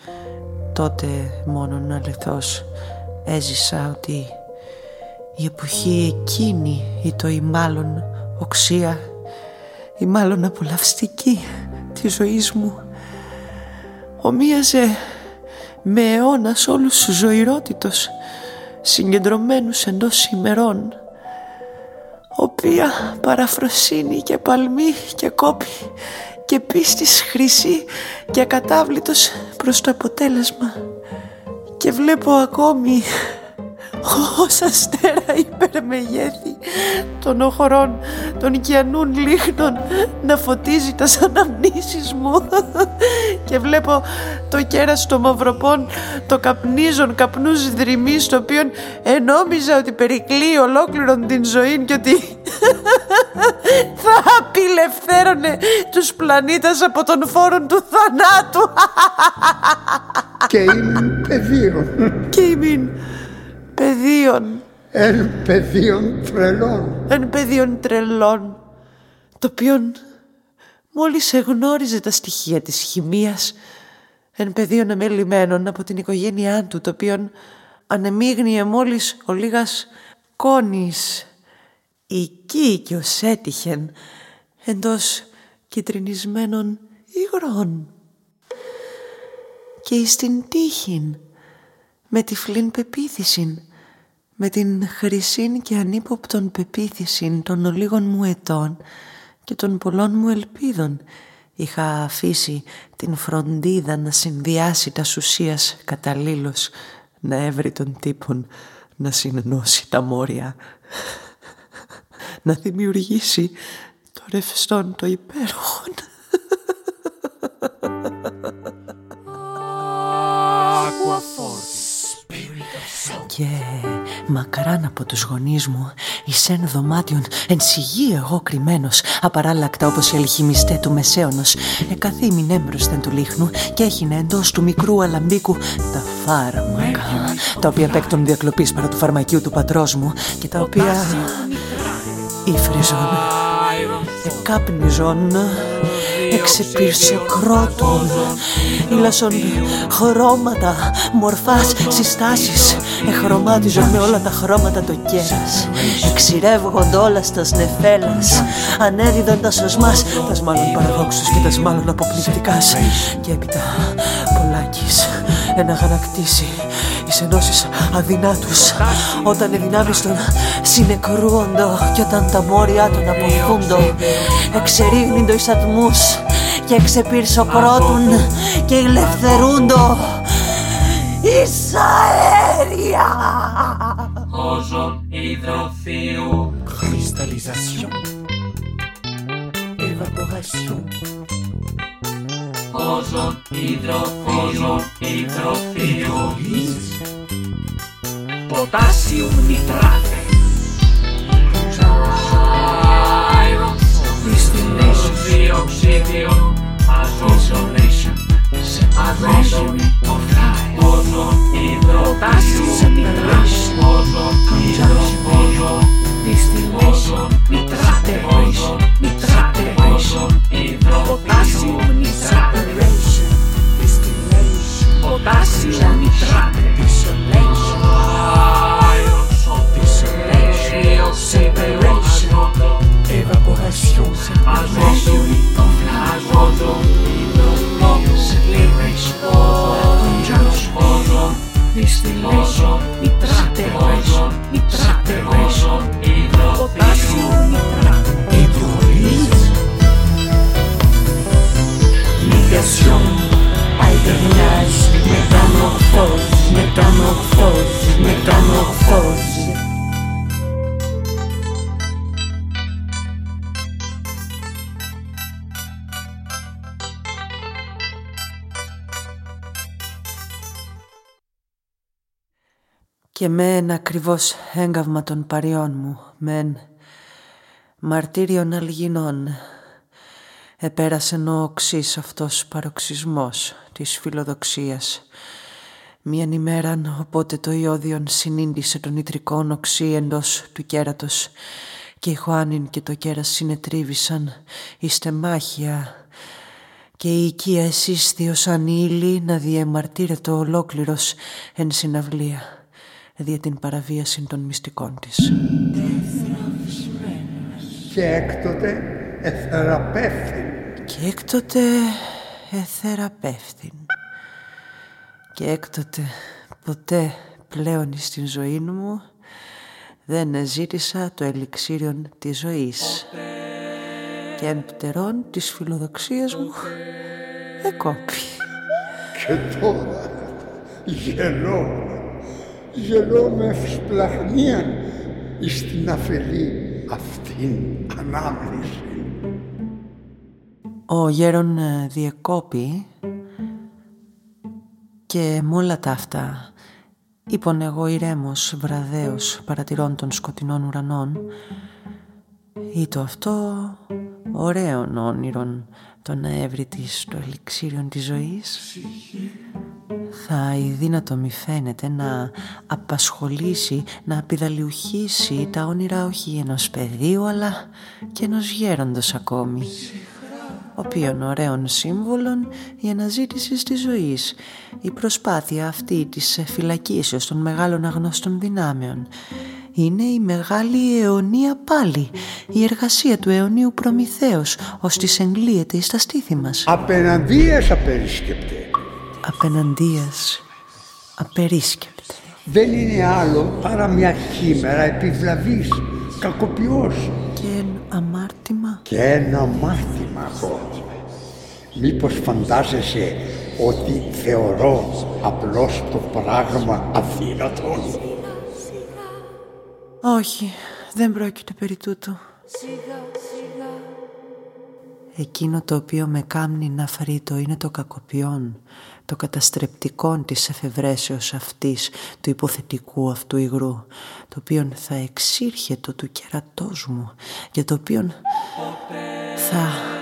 τότε μόνον αληθώς έζησα ότι η εποχή εκείνη ή το ή μάλλον οξία ή μάλλον απολαυστική της ζωής μου ομοίαζε με αιώνας όλους τους ζωηρότητος συγκεντρωμένους εντός ημερών οποία παραφροσύνη και παλμή και κόπη και πίστης χρυσή και ακατάβλητος προς το αποτέλεσμα. Και βλέπω ακόμη ως αστέρα υπερμεγέθη των οχωρών των οικιανούν λίχνων να φωτίζει τα αναμνήσεις μου και βλέπω το κέρας των μαυροπών το καπνίζον καπνούς δρυμής το οποίο ενόμιζα ότι περικλεί ολόκληρον την ζωή και ότι θα απελευθέρωνε τους πλανήτες από τον φόρο του θανάτου και είμαι πεδίο. και ημίν πεδίων. Εν πεδίων τρελών. εν πεδίων τρελών το οποίον μόλις εγνώριζε τα στοιχεία της χημείας εν πεδίων αμελημένων από την οικογένειά του το οποίον ανεμίγνυε μόλις ο λίγας κόνης. Εκεί και ως έτυχεν εντός κυτρινισμένων υγρών. Και εις την τύχην με τυφλήν πεποίθησιν, με την χρυσήν και ανύποπτον πεποίθησιν των ολίγων μου ετών και των πολλών μου ελπίδων είχα αφήσει την φροντίδα να συνδυάσει τας ουσίας καταλήλως να έβρει τον τύπον να συνενώσει τα μόρια να δημιουργήσει το ρευστόν το υπέροχον Και μακράν από τους γονείς μου Εις εν δωμάτιον εν σιγή εγώ κρυμμένος Απαράλλακτα όπως οι αλχημιστές του Μεσαίωνος Εκαθήμην έμπροσθεν του λίχνου Και έχινε εντός του μικρού αλαμπίκου Τα φάρμακα Τα οποία παίκτον διακλοπής παρά του φαρμακείου του πατρός μου Και τα οποία Ήφριζον Εκάπνιζον εξεπυρσοκρότων ήλασον χρώματα, μορφάς, συστάσεις εχρωμάτιζον με όλα τα χρώματα το κέρας. Εξηρεύγονται όλα στα νεφέλας ανέδιδον τα σωσμάς τας μάλλον παραδόξους και τας μάλλον αποπληκτικάς και έπειτα πολλάκις ένα γανακτήσει εις ενώσεις αδυνάτους. Όταν οι δυνάμεις των συνεκρούοντο και όταν τα μόρια των αποθούντο εξερίγνυντο εις ατμούς και ξεπυρσοκρότουν και ελευθερούντο. Εις Bactéria Ojo, hidrofio Cristallisation Évaporation Ojo, hidrofio Hidrofio Potássio, nitrato Distillation Deoxídeo Azoxonation Separation of Εδώ πάσι, σαν της τράση, μόνο κοντινό, μόνο. Δυστυνό, με τράτε, μόνο. Με τράτε, μόνο. Εδώ πάσι, σαν τη τράπεζα. Δυστυνό, μόνο. Δυστυνό, μόνο. Δυστυνό, μόνο. Δυστυνό, μόνο. Δυστυνό, μόνο. Πιστήμοσο, μη τρατερόσο, μη τρατερόσο, Ήτρο, Ισού, μη τρατερόσο, Ήτρο, Ισού, μη τρατερόσο, Ήτρο, Ισού, μη τρατερόσο, Ήτρο, και με ένα ακριβώς έγκαυμα των παριών μου, μεν μαρτύριον αλγινών, επέρασε ο οξύς αυτός παροξισμός της φιλοδοξίας. Μίαν ημέραν οπότε το ιόδιον συνήντησε τον ιτρικών οξύ εντός του κέρατος και η Χωάνιν και το κέρας συνετρίβησαν εις τεμάχια και η οικία εσύσθη ως ανήλη να διεμαρτύρεται ολόκληρος εν συναυλία δια την παραβίαση των μυστικών της. Και έκτοτε εθεραπεύθυνη. Και έκτοτε εθεραπεύθυνη. Και έκτοτε ποτέ πλέον στην ζωή μου δεν ζήτησα το ελιξίριον της ζωής και εν πτερών της φιλοδοξίας μου εκόπη. Και τώρα γελώ, γελώ με ευσπλαχνίαν εις την αφελή αυτήν ανάμνηση. Ο γέρον ε, διεκόπη και με όλα τα αυτά είπον εγώ ηρέμος βραδέως παρατηρών των σκοτεινών ουρανών ή το αυτό ωραίων όνειρων το να έβρι της το ελιξίριον της ζωής θα η δύνατο μη φαίνεται να απασχολήσει, να απειδαλιουχήσει τα όνειρα όχι ενός παιδίου αλλά και ενός γέροντος ακόμη οποίων ωραίων σύμβολων η αναζήτηση της ζωής, η προσπάθεια αυτή της φυλακίσεως των μεγάλων αγνώστων δυνάμεων, είναι η μεγάλη αιωνία πάλι, η εργασία του αιωνίου Προμηθέως, ώστε εγκλείεται εις τα στήθη μας. Απέναντίας απερίσκεπτε. Απέναντίας απερίσκεπτε. Δεν είναι άλλο παρά μια χήμερα επιβλαβής, κακοποιός Και εν αμάρτημα και ένα μάθημα εγώ. Μήπως φαντάζεσαι ότι θεωρώ απλώς το πράγμα αδύνατο; Όχι, δεν πρόκειται περί τούτου. Εκείνο το οποίο με κάμνει να φρύτω είναι το κακοποιόν, το καταστρεπτικόν της εφευρέσεως αυτής του υποθετικού αυτού υγρού, το οποίο θα εξήρχετο του κερατός μου, για το οποίο θα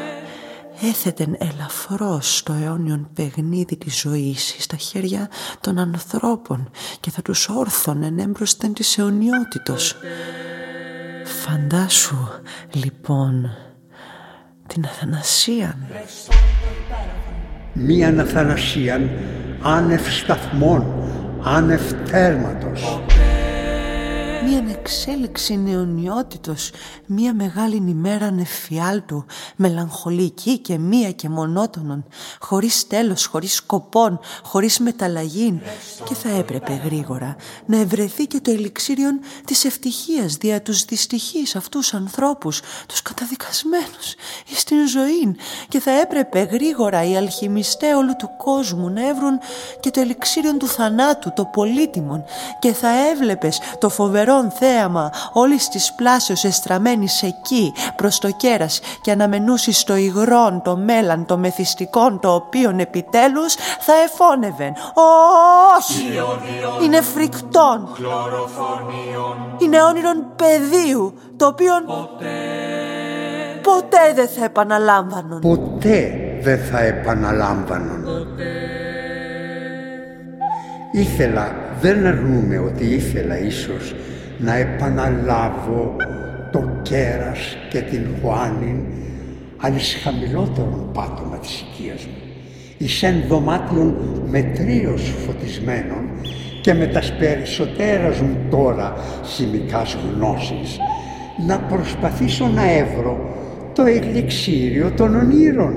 έθετεν ελαφρώς το αιώνιον παιγνίδι της ζωής στα χέρια των ανθρώπων και θα τους όρθωνεν έμπροσθεν της αιωνιότητος. Φαντάσου λοιπόν την αθανασία Μίαν αθανασίαν άνευ σταθμών, άνευ τέρματος. Μία εξέλιξη νεονιότητος, μία μεγάλη ημέρα νεφιάλτου, μελαγχολική και μία και μονότονον, χωρίς τέλος, χωρίς σκοπών, χωρίς μεταλλαγήν. Και θα έπρεπε γρήγορα να ευρεθεί και το ελιξίριον της ευτυχίας δια τους δυστυχείς αυτούς ανθρώπους, τους καταδικασμένους εις την ζωή και θα έπρεπε γρήγορα οι αλχημιστές όλου του κόσμου να έβρουν και το ελιξίριον του θανάτου, το πολύτιμον. Και θα έβλεπες το φοβερό φοβερόν θέαμα όλης της πλάσεως εστραμμένης εκεί προς το κέρας και αναμενούσεις το υγρόν, το μέλαν, το μεθυστικόν το οποίον επιτέλους θα εφώνευεν. Όχι! Είναι φρικτόν! Είναι όνειρον πεδίου το οποίο ποτέ δεν θα επαναλάμβανον. Ποτέ δεν θα επαναλάμβανον. Ήθελα, δεν αρνούμε ότι ήθελα ίσως να επαναλάβω το κέρας και την Χουάνιν αν εις χαμηλότερον πάτωμα της οικίας μου εις εν δωμάτιον μετρίως φωτισμένων και με τα περισσότερας μου τώρα χημικάς γνώσης να προσπαθήσω να έβρω το ελιξίριο των ονείρων.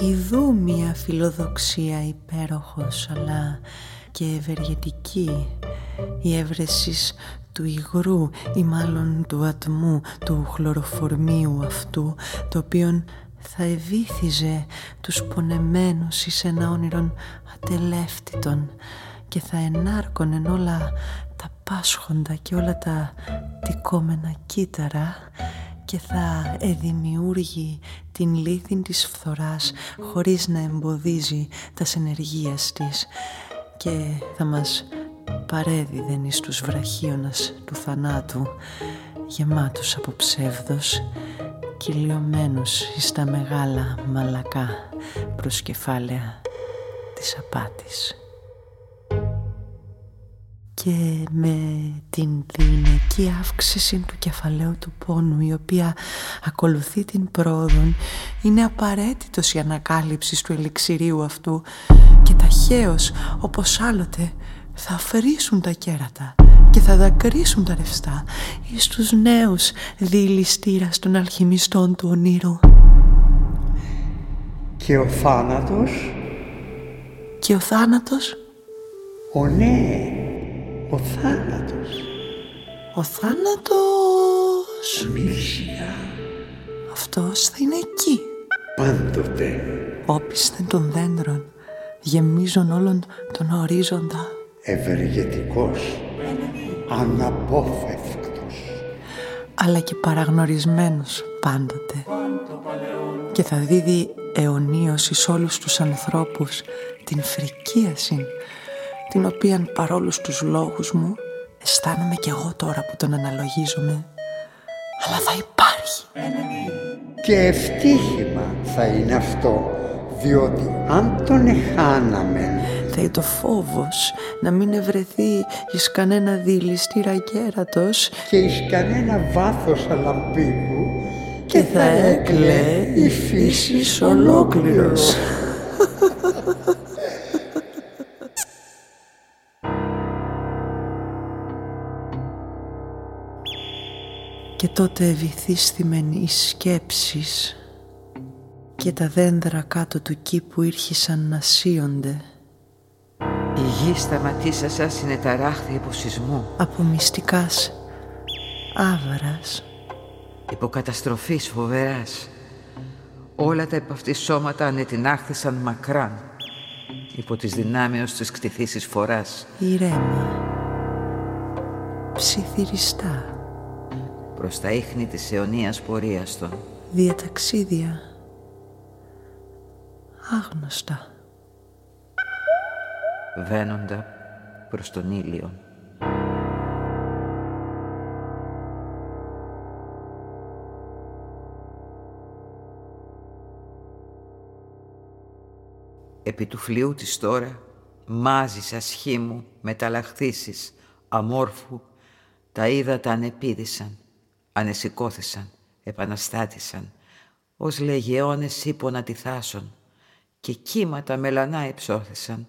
Ιδού μια φιλοδοξία υπέροχος αλλά και ευεργετική η έβρεσης του υγρού ή μάλλον του ατμού του χλωροφορμίου αυτού το οποίο θα ευήθιζε τους πονεμένους εις ένα όνειρον ατελεύτητον και θα ενάρκωνε όλα τα πάσχοντα και όλα τα τικόμενα κύτταρα και θα εδημιούργει την λύθη της φθοράς χωρίς να εμποδίζει τας ενεργείας της και θα μας παρέδιδεν εις τους βραχίωνας του θανάτου γεμάτους από ψεύδος κυλιωμένους εις τα μεγάλα μαλακά προσκεφάλαια της απάτης. Και με την δυναμική αύξηση του κεφαλαίου του πόνου η οποία ακολουθεί την πρόοδο είναι απαραίτητος η ανακάλυψη του ελιξηρίου αυτού και ταχαίως όπως άλλοτε θα αφρίσουν τα κέρατα και θα δακρύσουν τα ρευστά εις τους νέους διηλιστήρας των αλχημιστών του ονείρου. Και ο θάνατος... Και ο θάνατος... Ο ναι, ο θάνατος. Ο θάνατος... Μίλησια. Αυτός θα είναι εκεί. Πάντοτε. Όπισθεν των δέντρων, γεμίζουν όλον τον ορίζοντα. Ευεργετικός, αναπόφευκτος. Αλλά και παραγνωρισμένος πάντοτε. Και θα δίδει αιωνίως εις όλους τους ανθρώπους την φρικίαση την οποία παρόλους τους λόγους μου αισθάνομαι κι εγώ τώρα που τον αναλογίζομαι αλλά θα υπάρχει και ευτύχημα θα είναι αυτό διότι αν τον εχάναμε θα είναι το φόβος να μην ευρεθεί εις κανένα δηληστήρα κέρατος και εις κανένα βάθος αλαμπίκου και θα έκλε η φύση ολόκληρος. Και τότε ευηθίστημεν οι σκέψεις και τα δέντρα κάτω του κήπου ήρχισαν να σύονται. Η γη σταματήσα σαν συνεταράχθη υπό σεισμού. Από μυστικάς άβαρας. Υποκαταστροφής φοβεράς. Όλα τα επ' σώματα ανετινάχθησαν μακράν υπό τις δυνάμεως της κτηθήσης φοράς. Ηρέμα. Ψιθυριστά προς τα ίχνη της αιωνίας πορείας των. Διαταξίδια άγνωστα. Βαίνοντα προς τον ήλιο. Επί του φλοιού της τώρα μάζεις ασχήμου μεταλλαχθήσεις αμόρφου τα ύδατα ανεπίδησαν ανεσηκώθησαν, επαναστάτησαν, ως λεγεώνες ύπονα τη θάσον και κύματα μελανά υψώθησαν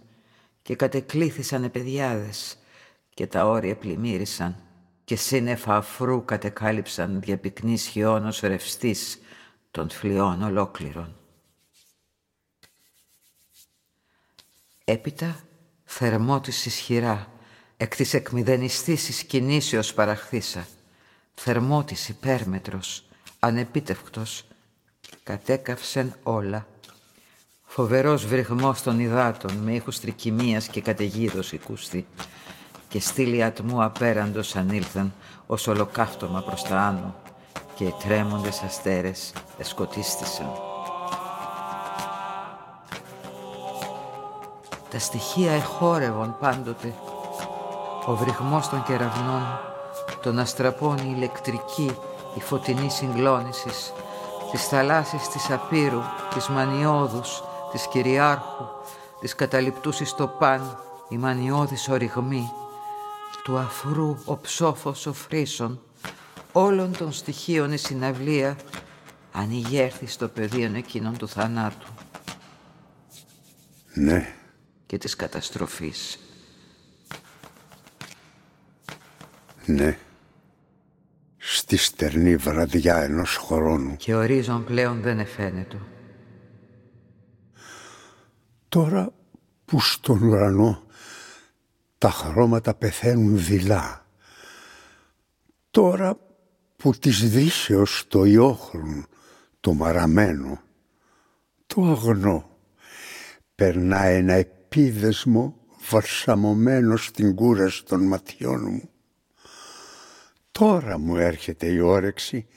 και κατεκλήθησαν επαιδιάδες και τα όρια πλημμύρισαν και σύννεφα αφρού κατεκάλυψαν διαπυκνής χιόνος ρευστής των φλοιών ολόκληρων. Έπειτα θερμότης ισχυρά, εκ της εκμυδενιστής κινήσεως παραχθήσα, θερμότης υπέρμετρος, ανεπίτευκτος, κατέκαυσεν όλα. Φοβερός βρυχμός των υδάτων με ήχους τρικυμίας και καταιγίδος οικούστη και στήλοι ατμού απέραντος ανήλθαν ως ολοκαύτωμα προς τα άνω και οι τρέμοντες αστέρες εσκοτίστησαν. Τα στοιχεία εχόρευαν πάντοτε. Ο βρυχμός των κεραυνών, τον αστραπών η ηλεκτρική, η φωτεινή συγκλώνησης, της θαλάσσης της Απύρου, της Μανιώδους, της Κυριάρχου, της καταληπτούσης το παν, η μανιώδης οριγμή, του αφρού ο ψόφος ο φρύσων, όλων των στοιχείων η συναυλία ανοιγέρθη στο πεδίο εκείνων του θανάτου. Ναι. Και της καταστροφής. Ναι. Στη στερνή βραδιά ενός χρόνου. Και ορίζον πλέον δεν εφαίνεται. Τώρα που στον ουρανό τα χρώματα πεθαίνουν δειλά. Τώρα που της δύσεως το ιόχρον, το μαραμένο, το αγνό, περνά ένα επίδεσμο βαρσαμωμένο στην κούραση των ματιών μου. Τώρα μου έρχεται η όρεξη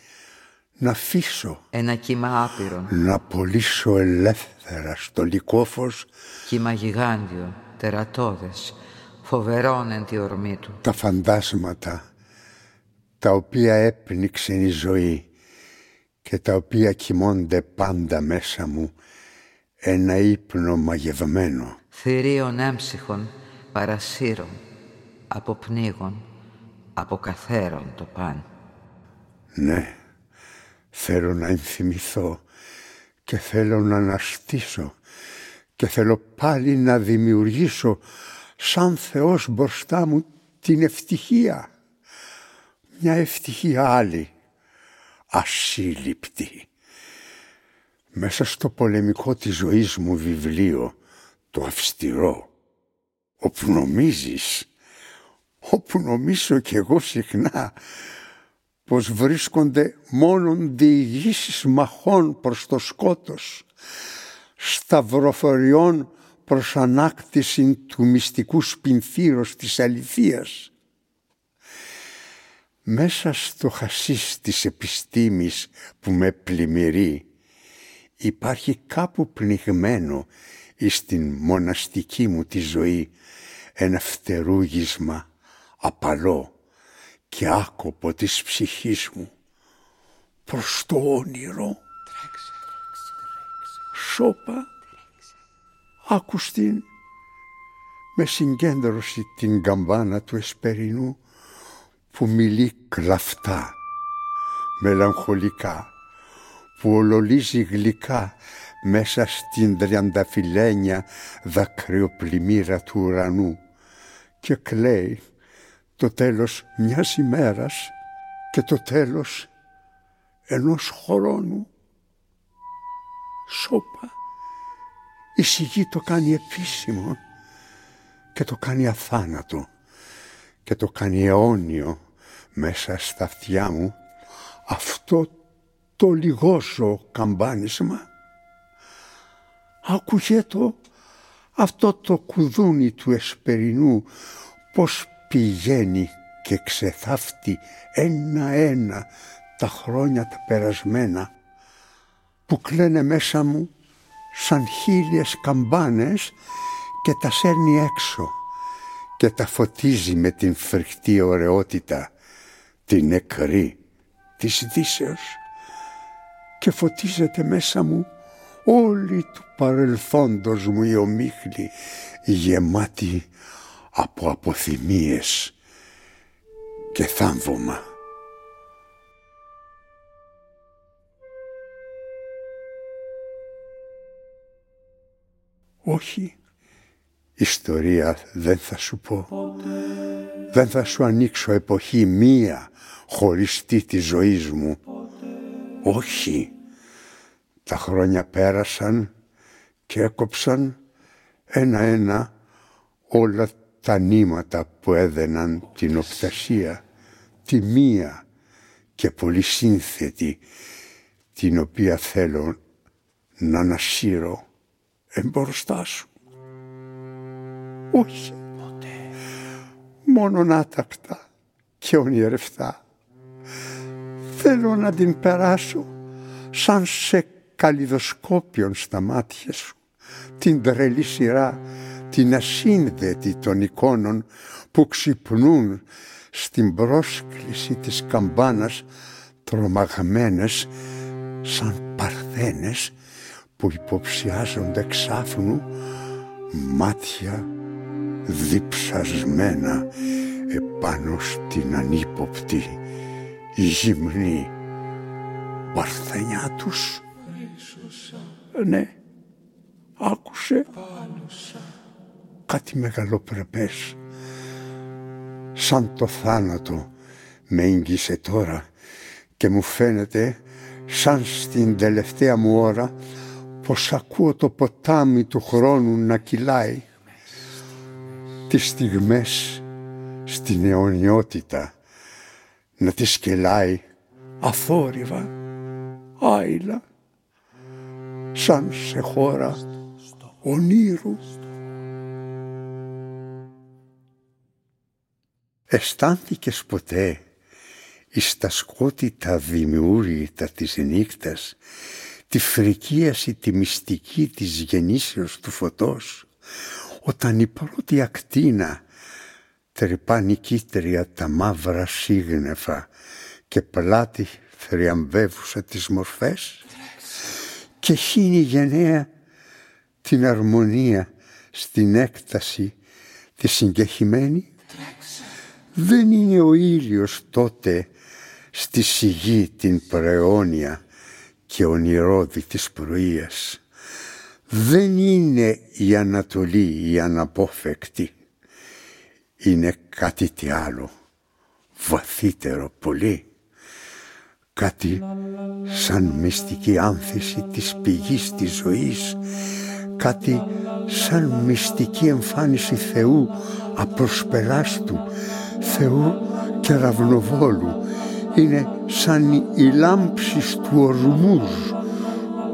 να αφήσω. Ένα κύμα άπειρο. Να πωλήσω ελεύθερα στο λικόφος. Κύμα γιγάντιο, τερατώδες, φοβερόν εν τη ορμή του. Τα φαντάσματα τα οποία έπνιξε η ζωή και τα οποία κοιμώνται πάντα μέσα μου ένα ύπνο μαγευμένο. Θηρίων έμψυχων, παρασύρων, από πνίγων, από καθέρων το παν. Ναι, θέλω να ενθυμηθώ και θέλω να αναστήσω και θέλω πάλι να δημιουργήσω σαν Θεός μπροστά μου την ευτυχία. Μια ευτυχία άλλη, ασύλληπτη. Μέσα στο πολεμικό της ζωής μου βιβλίο, το αυστηρό, όπου νομίζεις, όπου νομίζω κι εγώ συχνά, πως βρίσκονται μόνον διηγήσεις μαχών προς το σκότος, σταυροφοριών προς ανάκτηση του μυστικού σπινθύρος της αληθείας. Μέσα στο χασίς της επιστήμης που με πλημμυρεί υπάρχει κάπου πνιγμένο εις την μοναστική μου τη ζωή ένα φτερούγισμα απαλό και άκοπο της ψυχής μου προς το όνειρο. Τρέξε, τρέξε, τρέξε. Σώπα άκουστην με συγκέντρωση την καμπάνα του εσπερινού που μιλεί κλαφτά, μελαγχολικά, που ολολίζει γλυκά μέσα στην τριανταφυλένια δακρυοπλημμύρα του ουρανού και κλαίει το τέλος μιας ημέρας και το τέλος ενός χρόνου. Σώπα η σιγή το κάνει επίσημο και το κάνει αθάνατο και το κάνει αιώνιο μέσα στα αυτιά μου αυτό το λιγόσο καμπάνισμα. Άκουγε το αυτό το κουδούνι του εσπερινού πως πηγαίνει και ξεθάφτει ένα-ένα τα χρόνια τα περασμένα που κλαίνε μέσα μου σαν χίλιες καμπάνες και τα σέρνει έξω και τα φωτίζει με την φρικτή ωραιότητα, την νεκρή της δύσεως και φωτίζεται μέσα μου όλη του παρελθόντος μου η ομίχλη γεμάτη από αποθυμίες και θάμβωμα. Όχι, ιστορία δεν θα σου πω. Δεν θα σου ανοίξω εποχή μία χωριστή της ζωής μου. Όχι, τα χρόνια πέρασαν και έκοψαν ένα-ένα όλα τα νήματα που έδαιναν την οπτασία, τη μία και πολύ σύνθετη, την οποία θέλω να ανασύρω εμπροστά σου. Όχι. Ποτέ. μόνον άτακτα και ονειρευτά. Θέλω να την περάσω σαν σε καλλιδοσκόπιον στα μάτια σου την τρελή σειρά, την ασύνδετη των εικόνων που ξυπνούν στην πρόσκληση της καμπάνας τρομαγμένες σαν παρθένες που υποψιάζονται ξάφνου μάτια διψασμένα επάνω στην ανύποπτη γυμνή παρθενιά τους. Ναι, άκουσε κάτι μεγαλοπρεπές σαν το θάνατο με ίγγισε τώρα και μου φαίνεται σαν στην τελευταία μου ώρα πως ακούω το ποτάμι του χρόνου να κυλάει τις στιγμές στην αιωνιότητα να τις σκελάει αθόρυβα, άειλα σαν σε χώρα ονείρου. Αισθάνθηκες ποτέ εις τα σκότητα δημιούργητα της νύχτας τη φρικίαση τη μυστική της γεννήσεως του φωτός όταν η πρώτη ακτίνα τρυπά νικήτρια τα μαύρα σύγνεφα και πλάτη θριαμβεύουσα τις μορφές και χύνει γενναία την αρμονία στην έκταση τη συγκεχημένη δεν είναι ο ήλιος τότε στη σιγή την προαιώνια και ονειρώδη της πρωίας. Δεν είναι η Ανατολή η αναπόφεκτη. Είναι κάτι τι άλλο, βαθύτερο πολύ. Κάτι σαν μυστική άνθηση της πηγής της ζωής. Κάτι σαν μυστική εμφάνιση Θεού απροσπεράστου, Θεού κεραυνοβόλου είναι σαν η λάμψη του ορμούς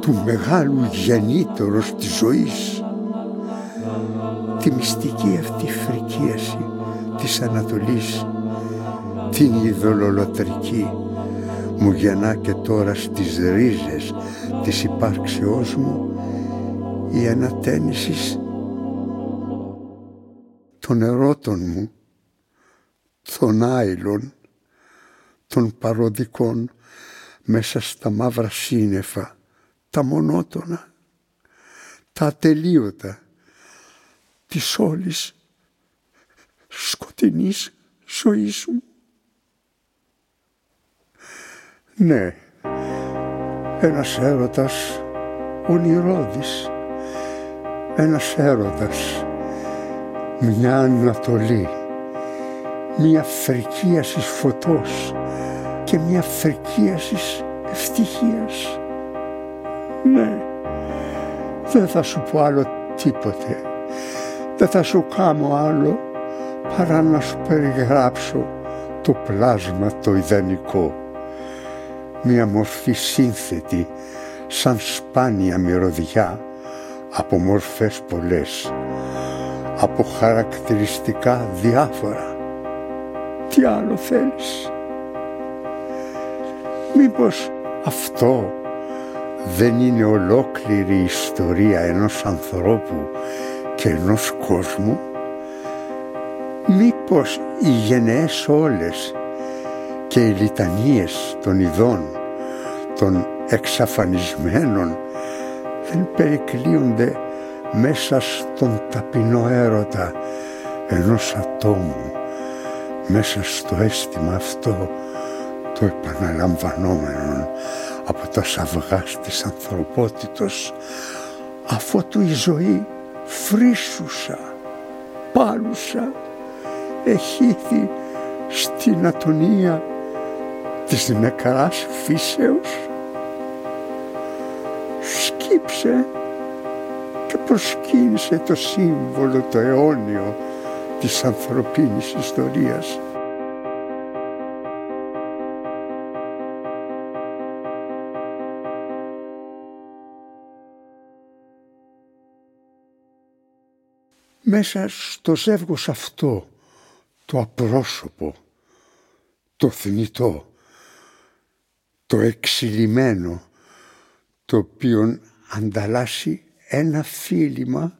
του μεγάλου γεννήτωρος της ζωής. Τη μυστική αυτή φρικίαση της Ανατολής, την ειδωλολατρική, μου γεννά και τώρα στις ρίζες της υπάρξεώς μου η ανατένιση των ερώτων μου, των άειλων, των παροδικών μέσα στα μαύρα σύννεφα, τα μονότονα, τα ατελείωτα της όλης σκοτεινής ζωής μου. Ναι, ένας έρωτας ονειρώδης, ένας έρωτας, μια Ανατολή, μια φρικίαση φωτός, και μια φρικίαση ευτυχίας. Ναι, δεν θα σου πω άλλο τίποτε. Δεν θα σου κάνω άλλο παρά να σου περιγράψω το πλάσμα το ιδανικό. Μια μορφή σύνθετη σαν σπάνια μυρωδιά από μορφές πολλές, από χαρακτηριστικά διάφορα. Τι άλλο θέλεις; Μήπως αυτό δεν είναι ολόκληρη η ιστορία ενός ανθρώπου και ενός κόσμου; Μήπως οι γενναίες όλες και οι λιτανίες των ειδών, των εξαφανισμένων δεν περικλείονται μέσα στον ταπεινό έρωτα ενός ατόμου, μέσα στο αίσθημα αυτό το επαναλαμβανόμενο από τα σαυγά της ανθρωπότητος αφού του η ζωή φρίσουσα, πάλουσα, εχήθη στην ατονία της νεκράς φύσεως σκύψε και προσκύνησε το σύμβολο το αιώνιο της ανθρωπίνης ιστορίας. Μέσα στο ζεύγος αυτό το απρόσωπο, το θνητό, το εξηλυμένο, το οποίο ανταλλάσσει ένα φίλημα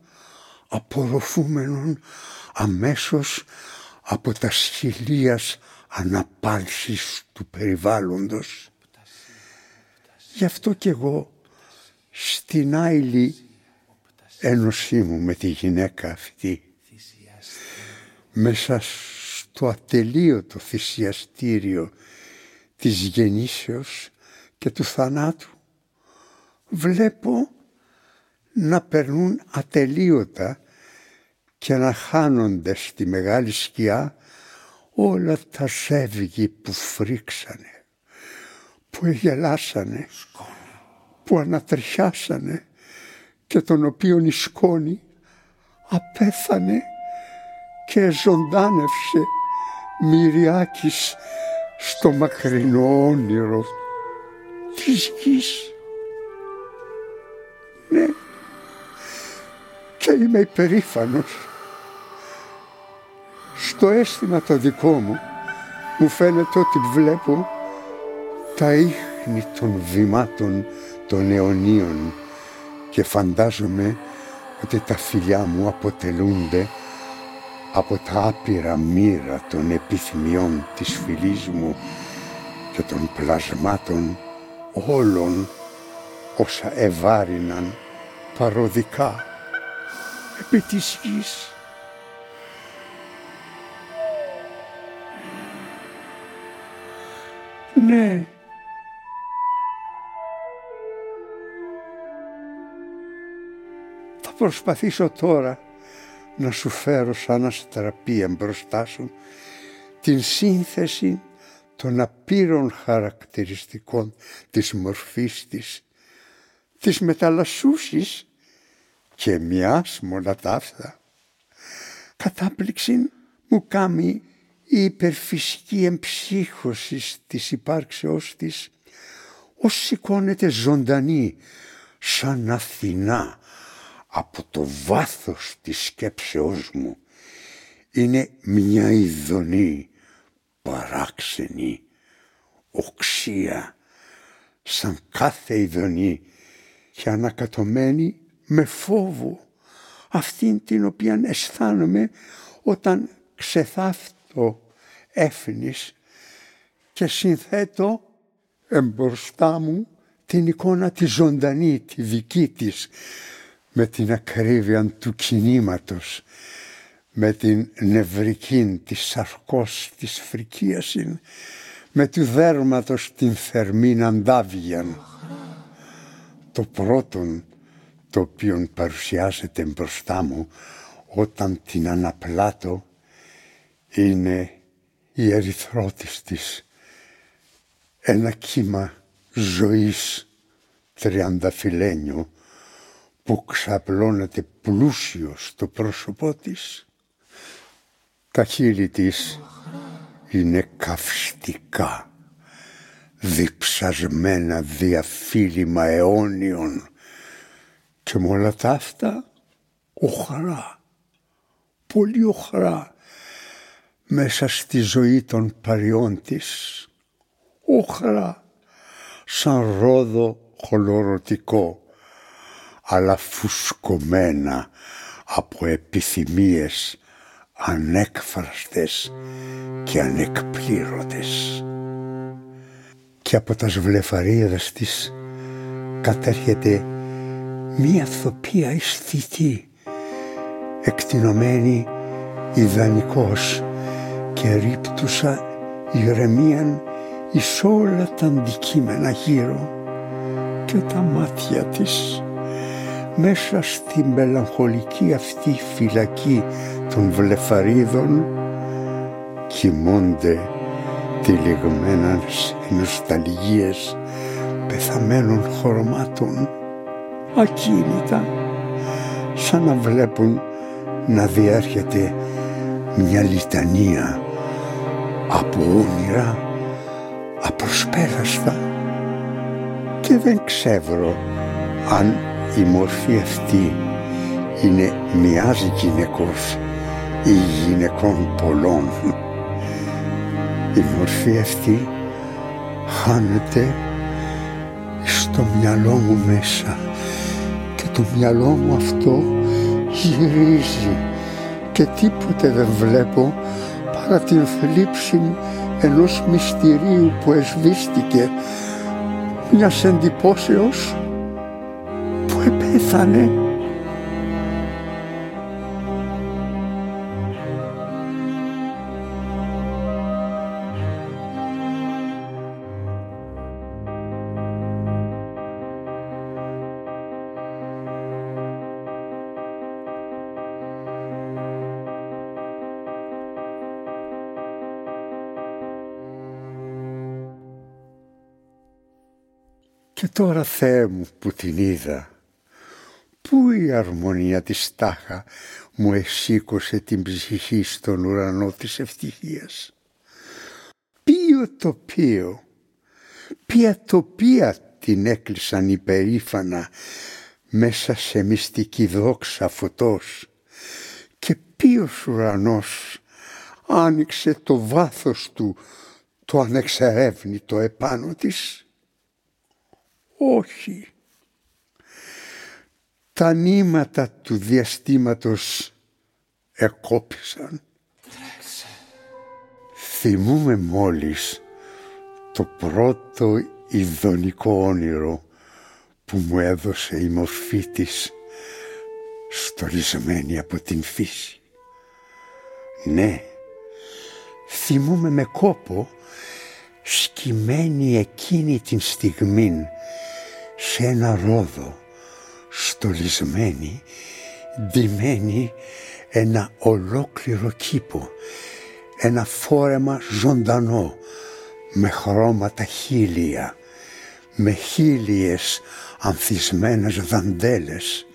απορροφούμενον αμέσως από τα σχηλίας αναπάλσης του περιβάλλοντος. Γι' αυτό κι εγώ στην άειλη ένωσή μου με τη γυναίκα αυτή μέσα στο ατελείωτο θυσιαστήριο της γεννήσεως και του θανάτου βλέπω να περνούν ατελείωτα και να χάνονται στη μεγάλη σκιά όλα τα ζεύγη που φρίξανε, που εγελάσανε, που ανατριχιάσανε και τον οποίον η σκόνη απέθανε και ζωντάνευσε μυριάκης στο μακρινό όνειρο της γης. Ναι, και είμαι υπερήφανος. Στο αίσθημα το δικό μου μου φαίνεται ότι βλέπω τα ίχνη των βημάτων των αιωνίων και φαντάζομαι ότι τα φιλιά μου αποτελούνται από τα άπειρα μοίρα των επιθυμιών της φιλής μου και των πλασμάτων όλων όσα ευάριναν παροδικά επί της γης. Ναι, θα προσπαθήσω τώρα να σου φέρω σαν αστραπία μπροστά σου την σύνθεση των απείρων χαρακτηριστικών της μορφής της, της μεταλλασσούσης και μιας μονατάφτα. Κατάπληξη μου κάνει η υπερφυσική εμψύχωση της υπάρξεώς της ως σηκώνεται ζωντανή σαν Αθηνά από το βάθος της σκέψεώς μου είναι μια ειδονή παράξενη, οξία, σαν κάθε ειδονή και ανακατωμένη με φόβο αυτήν την οποία αισθάνομαι όταν ξεθάφτω έφνης και συνθέτω εμπροστά μου την εικόνα της ζωντανή, τη δική της, με την ακρίβεια του κινήματος, με την νευρική της σαρκός της φρικίασιν, με του δέρματος την θερμήν αντάβιαν. Το πρώτον το οποίο παρουσιάζεται μπροστά μου όταν την αναπλάτω είναι η ερυθρότης της, ένα κύμα ζωής τριανταφυλένιο που ξαπλώνεται πλούσιο στο πρόσωπό της. Τα χείλη της είναι καυστικά, διψασμένα διαφύλημα αιώνιων και με όλα τα αυτά οχρά, πολύ οχρά μέσα στη ζωή των παριών της, οχρά σαν ρόδο χολορωτικό αλλά φουσκωμένα από επιθυμίες ανέκφραστες και ανεκπλήρωτες. Και από τα σβλεφαρίδας της κατέρχεται μία θοπία αισθητή, εκτινωμένη ιδανικός και ρίπτουσα ηρεμίαν εις όλα τα αντικείμενα γύρω και τα μάτια της. Μέσα στη μελαγχολική αυτή φυλακή των βλεφαρίδων κοιμώνται τυλιγμένα νοσταλγίες πεθαμένων χρωμάτων ακίνητα σαν να βλέπουν να διέρχεται μια λιτανία από όνειρα απροσπέραστα και δεν ξέρω αν η μορφή αυτή είναι μοιάζει γυναικός ή γυναικών πολλών. Η μορφή αυτή χάνεται στο μυαλό μου μέσα και το μυαλό μου αυτό γυρίζει και τίποτε δεν βλέπω παρά την θλίψη ενός μυστηρίου που εσβήστηκε μιας εντυπώσεως που επέθανε Και τώρα Θεέ μου που την είδα, πού η αρμονία της τάχα μου εσήκωσε την ψυχή στον ουρανό της ευτυχίας; Ποιο τοπίο, ποια τοπία την έκλεισαν υπερήφανα μέσα σε μυστική δόξα φωτός; Και ποιος ουρανός άνοιξε το βάθος του το ανεξερεύνητο επάνω της; Όχι. Τα νήματα του διαστήματος εκόπησαν. Τρέξε. Θυμούμε μόλις το πρώτο ειδονικό όνειρο που μου έδωσε η μορφή της στολισμένη από την φύση. Ναι, θυμούμε με κόπο σκυμμένη εκείνη την στιγμή σε ένα ρόδο στολισμένη, ντυμένη ένα ολόκληρο κήπο, ένα φόρεμα ζωντανό με χρώματα χίλια, με χίλιες ανθισμένες δαντέλες,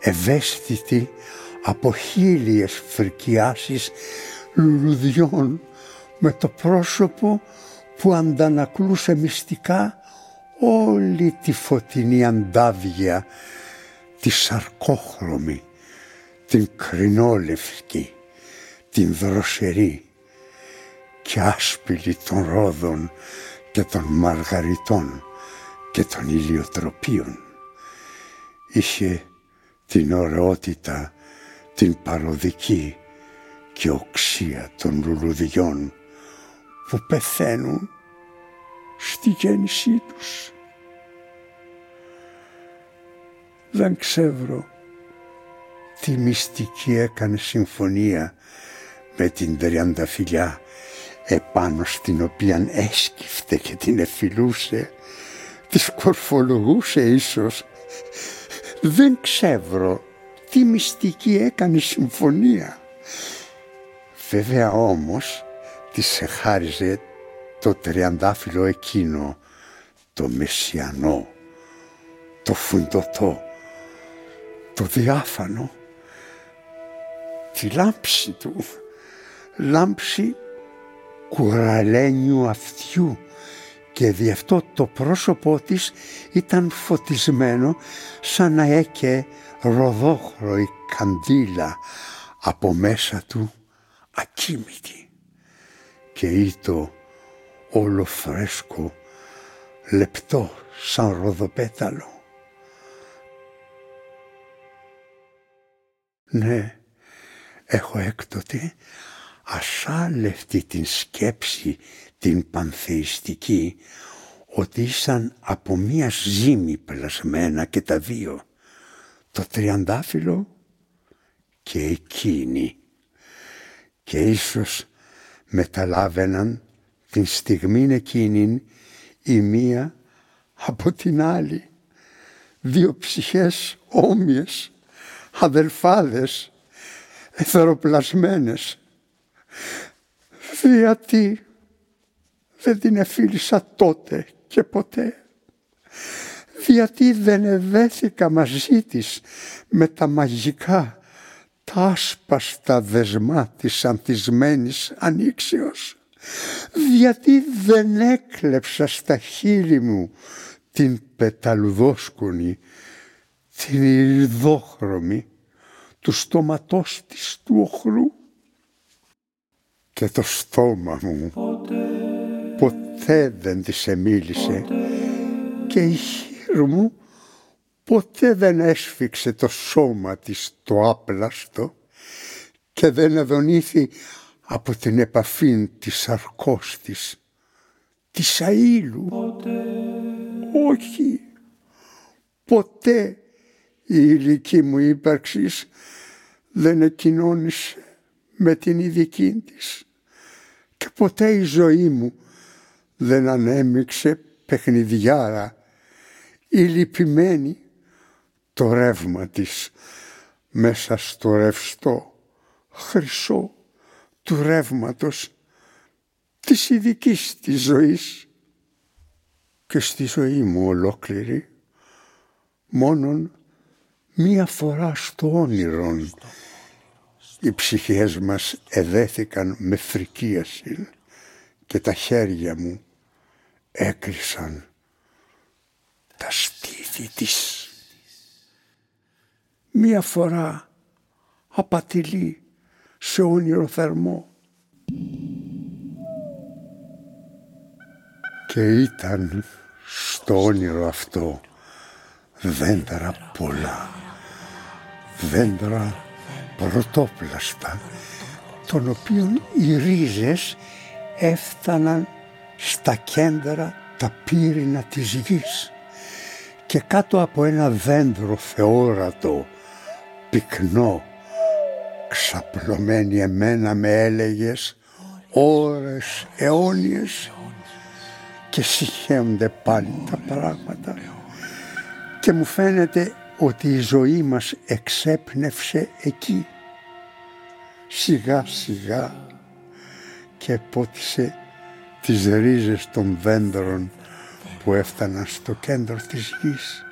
ευαίσθητη από χίλιες φρικιάσεις λουλουδιών με το πρόσωπο που αντανακλούσε μυστικά όλη τη φωτεινή αντάβια, τη σαρκόχρωμη, την κρινόλευκη, την δροσερή και άσπηλη των ρόδων και των μαργαριτών και των ηλιοτροπίων. Είχε την ωραιότητα, την παροδική και οξία των λουλουδιών που πεθαίνουν στη γέννησή τους. Δεν ξέρω τι μυστική έκανε συμφωνία με την τριανταφυλιά επάνω στην οποία έσκυφτε και την εφιλούσε, της σκορφολογούσε ίσως. Δεν ξέρω τι μυστική έκανε συμφωνία. Βέβαια όμως της χάριζε το τριαντάφυλλο εκείνο, το μεσιανό, το φουντωτό, το διάφανο, τη λάμψη του, λάμψη κουραλένιου αυτιού. Και δι' αυτό το πρόσωπό της ήταν φωτισμένο σαν να έκαι ροδόχρωη καντήλα από μέσα του ακίμητη. Και ήτο όλο φρέσκο, λεπτό σαν ροδοπέταλο. Ναι, έχω έκτοτε ασάλευτη την σκέψη την πανθεϊστική ότι ήσαν από μία ζύμη πλασμένα και τα δύο, το τριαντάφυλλο και εκείνη. Και ίσως μεταλάβαιναν την στιγμή εκείνη η μία από την άλλη. Δύο ψυχές όμοιες, αδελφάδες, εθεροπλασμένες. Γιατί δεν την εφίλησα τότε και ποτέ. Γιατί δεν ευέθηκα μαζί της με τα μαγικά, τα άσπαστα δεσμά της ανθισμένης ανοίξεως γιατί δεν έκλεψα στα χείλη μου την πεταλουδόσκονη, την ηριδόχρωμη, του στόματός της του οχρού και το στόμα μου. Ποτέ, δεν της εμίλησε και η χείρ μου ποτέ δεν έσφιξε το σώμα της το άπλαστο και δεν εδονήθη από την επαφή της αρκός της, της αήλου. Όχι, ποτέ η ηλική μου ύπαρξης δεν εκοινώνησε με την ειδική της και ποτέ η ζωή μου δεν ανέμειξε παιχνιδιάρα. Ή λυπημένη το ρεύμα της μέσα στο ρευστό χρυσό του ρεύματος της ειδικής της ζωής και στη ζωή μου ολόκληρη μόνον μία φορά στο όνειρον οι ψυχές μας εδέθηκαν με φρικίαση και τα χέρια μου έκλεισαν τα στήθη της. Μία φορά απατηλή σε όνειρο θερμό. Και ήταν στο όνειρο αυτό δέντρα πολλά, δέντρα πρωτόπλαστα, των οποίων οι ρίζες έφταναν στα κέντρα τα πύρινα της γης και κάτω από ένα δέντρο θεόρατο, πυκνό, ξαπλωμένη εμένα με έλεγες ώρες αιώνιες και συγχέονται πάλι τα πράγματα. Και μου φαίνεται ότι η ζωή μας εξέπνευσε εκεί. Σιγά σιγά και πότισε τις ρίζες των δέντρων που έφταναν στο κέντρο της γης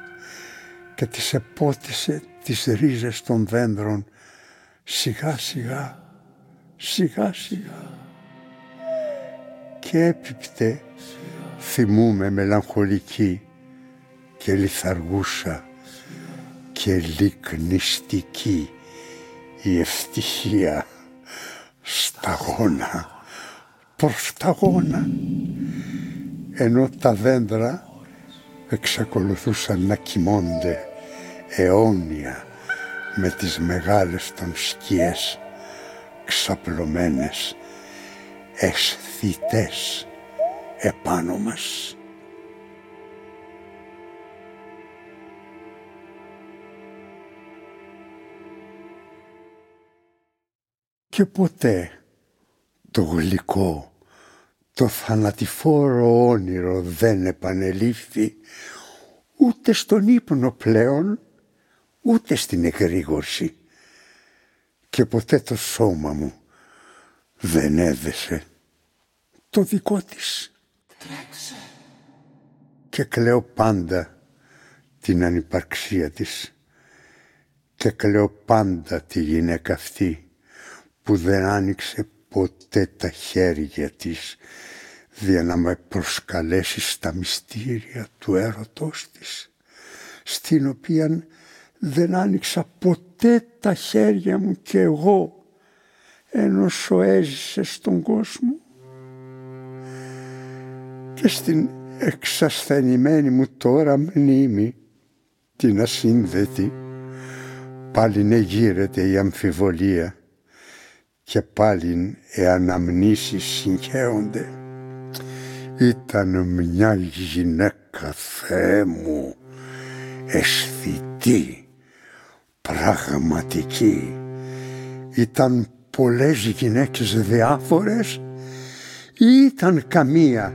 και τις επότισε τις ρίζες των δέντρων σιγά σιγά, σιγά σιγά. Και έπιπτε θυμούμε μελαγχολική και λιθαργούσα και λυκνιστική η ευτυχία σταγόνα προς γόνα ενώ τα δέντρα εξακολουθούσαν να κοιμώνται αιώνια με τις μεγάλες των σκιές ξαπλωμένες αισθητές επάνω μας. Και ποτέ το γλυκό, το θανατηφόρο όνειρο δεν επανελήφθη ούτε στον ύπνο πλέον ούτε στην εγρήγορση και ποτέ το σώμα μου δεν έδεσε το δικό της. Τρέξε. Και κλαίω πάντα την ανυπαρξία της και κλαίω πάντα τη γυναίκα αυτή που δεν άνοιξε ποτέ τα χέρια της για να με προσκαλέσει στα μυστήρια του έρωτός της στην οποία δεν άνοιξα ποτέ τα χέρια μου και εγώ ενώ σου έζησε στον κόσμο και στην εξασθενημένη μου τώρα μνήμη την ασύνδετη πάλι ναι γύρεται η αμφιβολία και πάλι οι αναμνήσεις συγχέονται. Ήταν μια γυναίκα Θεέ μου αισθητή πραγματική. Ήταν πολλές γυναίκες διάφορες ή ήταν καμία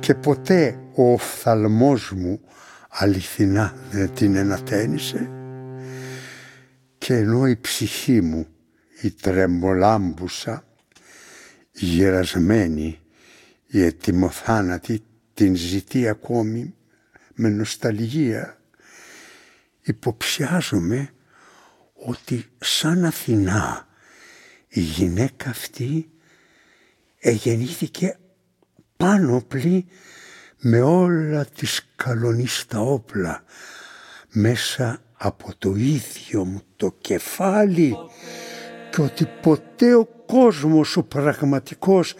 και ποτέ ο οφθαλμός μου αληθινά δεν την ενατένισε και ενώ η ψυχή μου η τρεμολάμπουσα γερασμένη η ετοιμοθάνατη την ζητεί ακόμη με νοσταλγία υποψιάζομαι ότι σαν Αθηνά η γυναίκα αυτή εγεννήθηκε πλή με όλα τις καλονίστα όπλα μέσα από το ίδιο μου το κεφάλι και ότι ποτέ ο κόσμος ο πραγματικός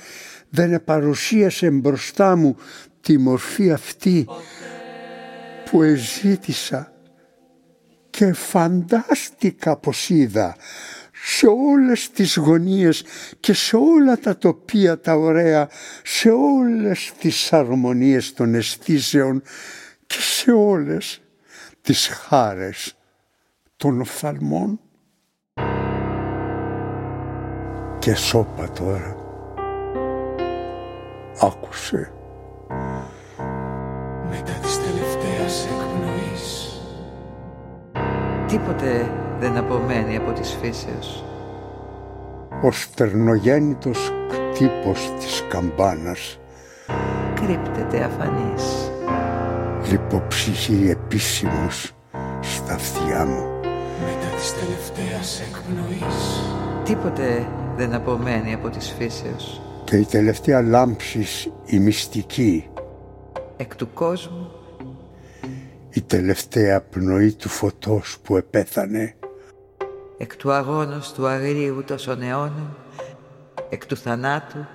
δεν επαρουσίασε μπροστά μου τη μορφή αυτή που εζήτησα και φαντάστηκα πως είδα σε όλες τις γωνίες και σε όλα τα τοπία τα ωραία, σε όλες τις αρμονίες των αισθήσεων και σε όλες τις χάρες των οφθαλμών. Και σώπα τώρα. Άκουσε. Μετά της Τίποτε δεν απομένει από της φύσεως. Ο στερνογέννητος κτύπος της καμπάνας Κρύπτεται αφανής. λιποψυχεί επίσημος στα αυτιά μου. Μετά της τελευταίας εκπνοής Τίποτε δεν απομένει από της φύσεως. Και η τελευταία λάμψης η μυστική, Εκ του κόσμου η τελευταία πνοή του φωτός που επέθανε. Εκ του αγώνος του αγρίου τόσων αιώνων, εκ του θανάτου,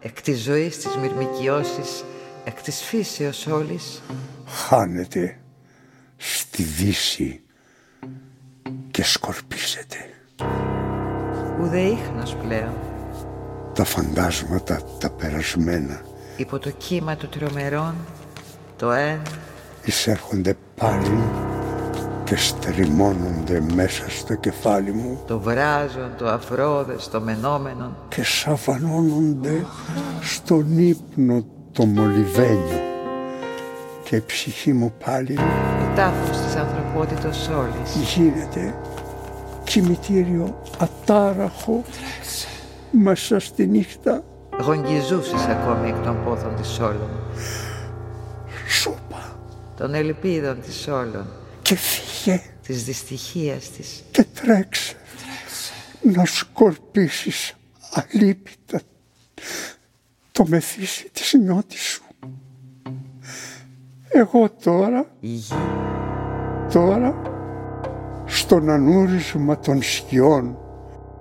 εκ της ζωής της μυρμικιώσης, εκ της φύσεως όλης, χάνεται στη δύση και σκορπίζεται. ουδε ίχνος πλέον, Τα φαντάσματα τα περασμένα. Υπό το κύμα του τρομερών, το ένα, εισέρχονται πάλι και στριμώνονται μέσα στο κεφάλι μου. Το βράζον, το αφρόδες, το μενόμενον, και σαβανώνονται στον ύπνο το μολυβένιο και η ψυχή μου πάλι ο τάφος της ανθρωπότητος όλης, γίνεται κημητήριο ατάραχο μέσα στη νύχτα. Γογγιζούσης ακόμη εκ των πόθων της όλων, σώπα των ελπίδων της όλων, και φύγε. Της δυστυχίας της, και τρέξε, να σκορπίσεις αλίπητα το μεθύσι της νιώτης σου. Εγώ τώρα, η γη, τώρα, στον ανούρισμα των σκιών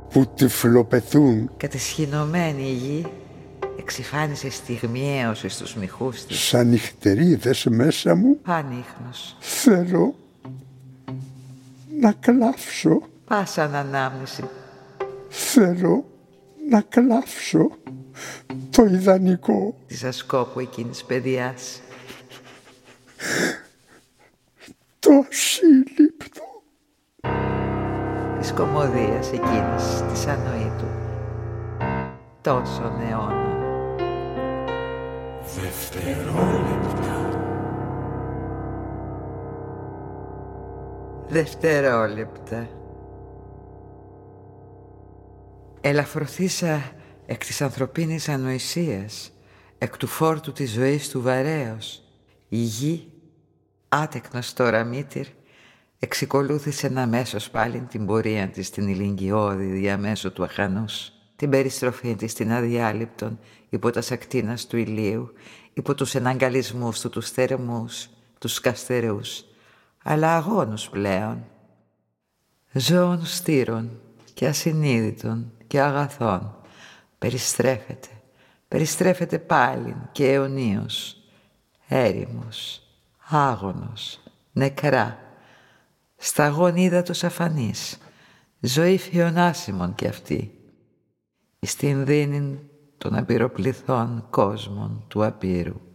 που τυφλοπεθούν. Κατεσχυνωμένη η γη, εξυφάνισε στιγμιαίως εις τους μυχούς της, σαν νυχτερίδες μέσα μου, πανίχνος, θέλω να κλάψω, πάσαν ανάμνηση, θέλω να κλάψω το ιδανικό. της ασκόπου εκείνης παιδιάς, το ασύλληπτο. της κομμωδίας εκείνης της ανοήτου, τόσων αιώνων. Δευτερόλεπτα Δευτερόλεπτα. Ελαφρωθήσα εκ της ανθρωπίνης ανοησίας, εκ του φόρτου της ζωής του βαρέως. Η γη, άτεκνος τώρα μήτυρ, εξικολούθησε να μέσος πάλιν την πορεία της στην ηλικιώδη διαμέσου του αχανούς, την περιστροφή της στην αδιάλειπτον υπό τα σακτίνας του ηλίου, υπό τους εναγκαλισμούς του τους θερμούς, τους καστερούς, αλλά αγώνους πλέον, ζώων στήρων και ασυνείδητων και αγαθών, περιστρέφεται, περιστρέφεται πάλιν και αιωνίως, έρημος, άγωνος, νεκρά, σταγόν ύδατος αφανής, ζωή φιονάσιμων κι αυτή, εις την δίνην των απειροπληθών κόσμων του απείρου.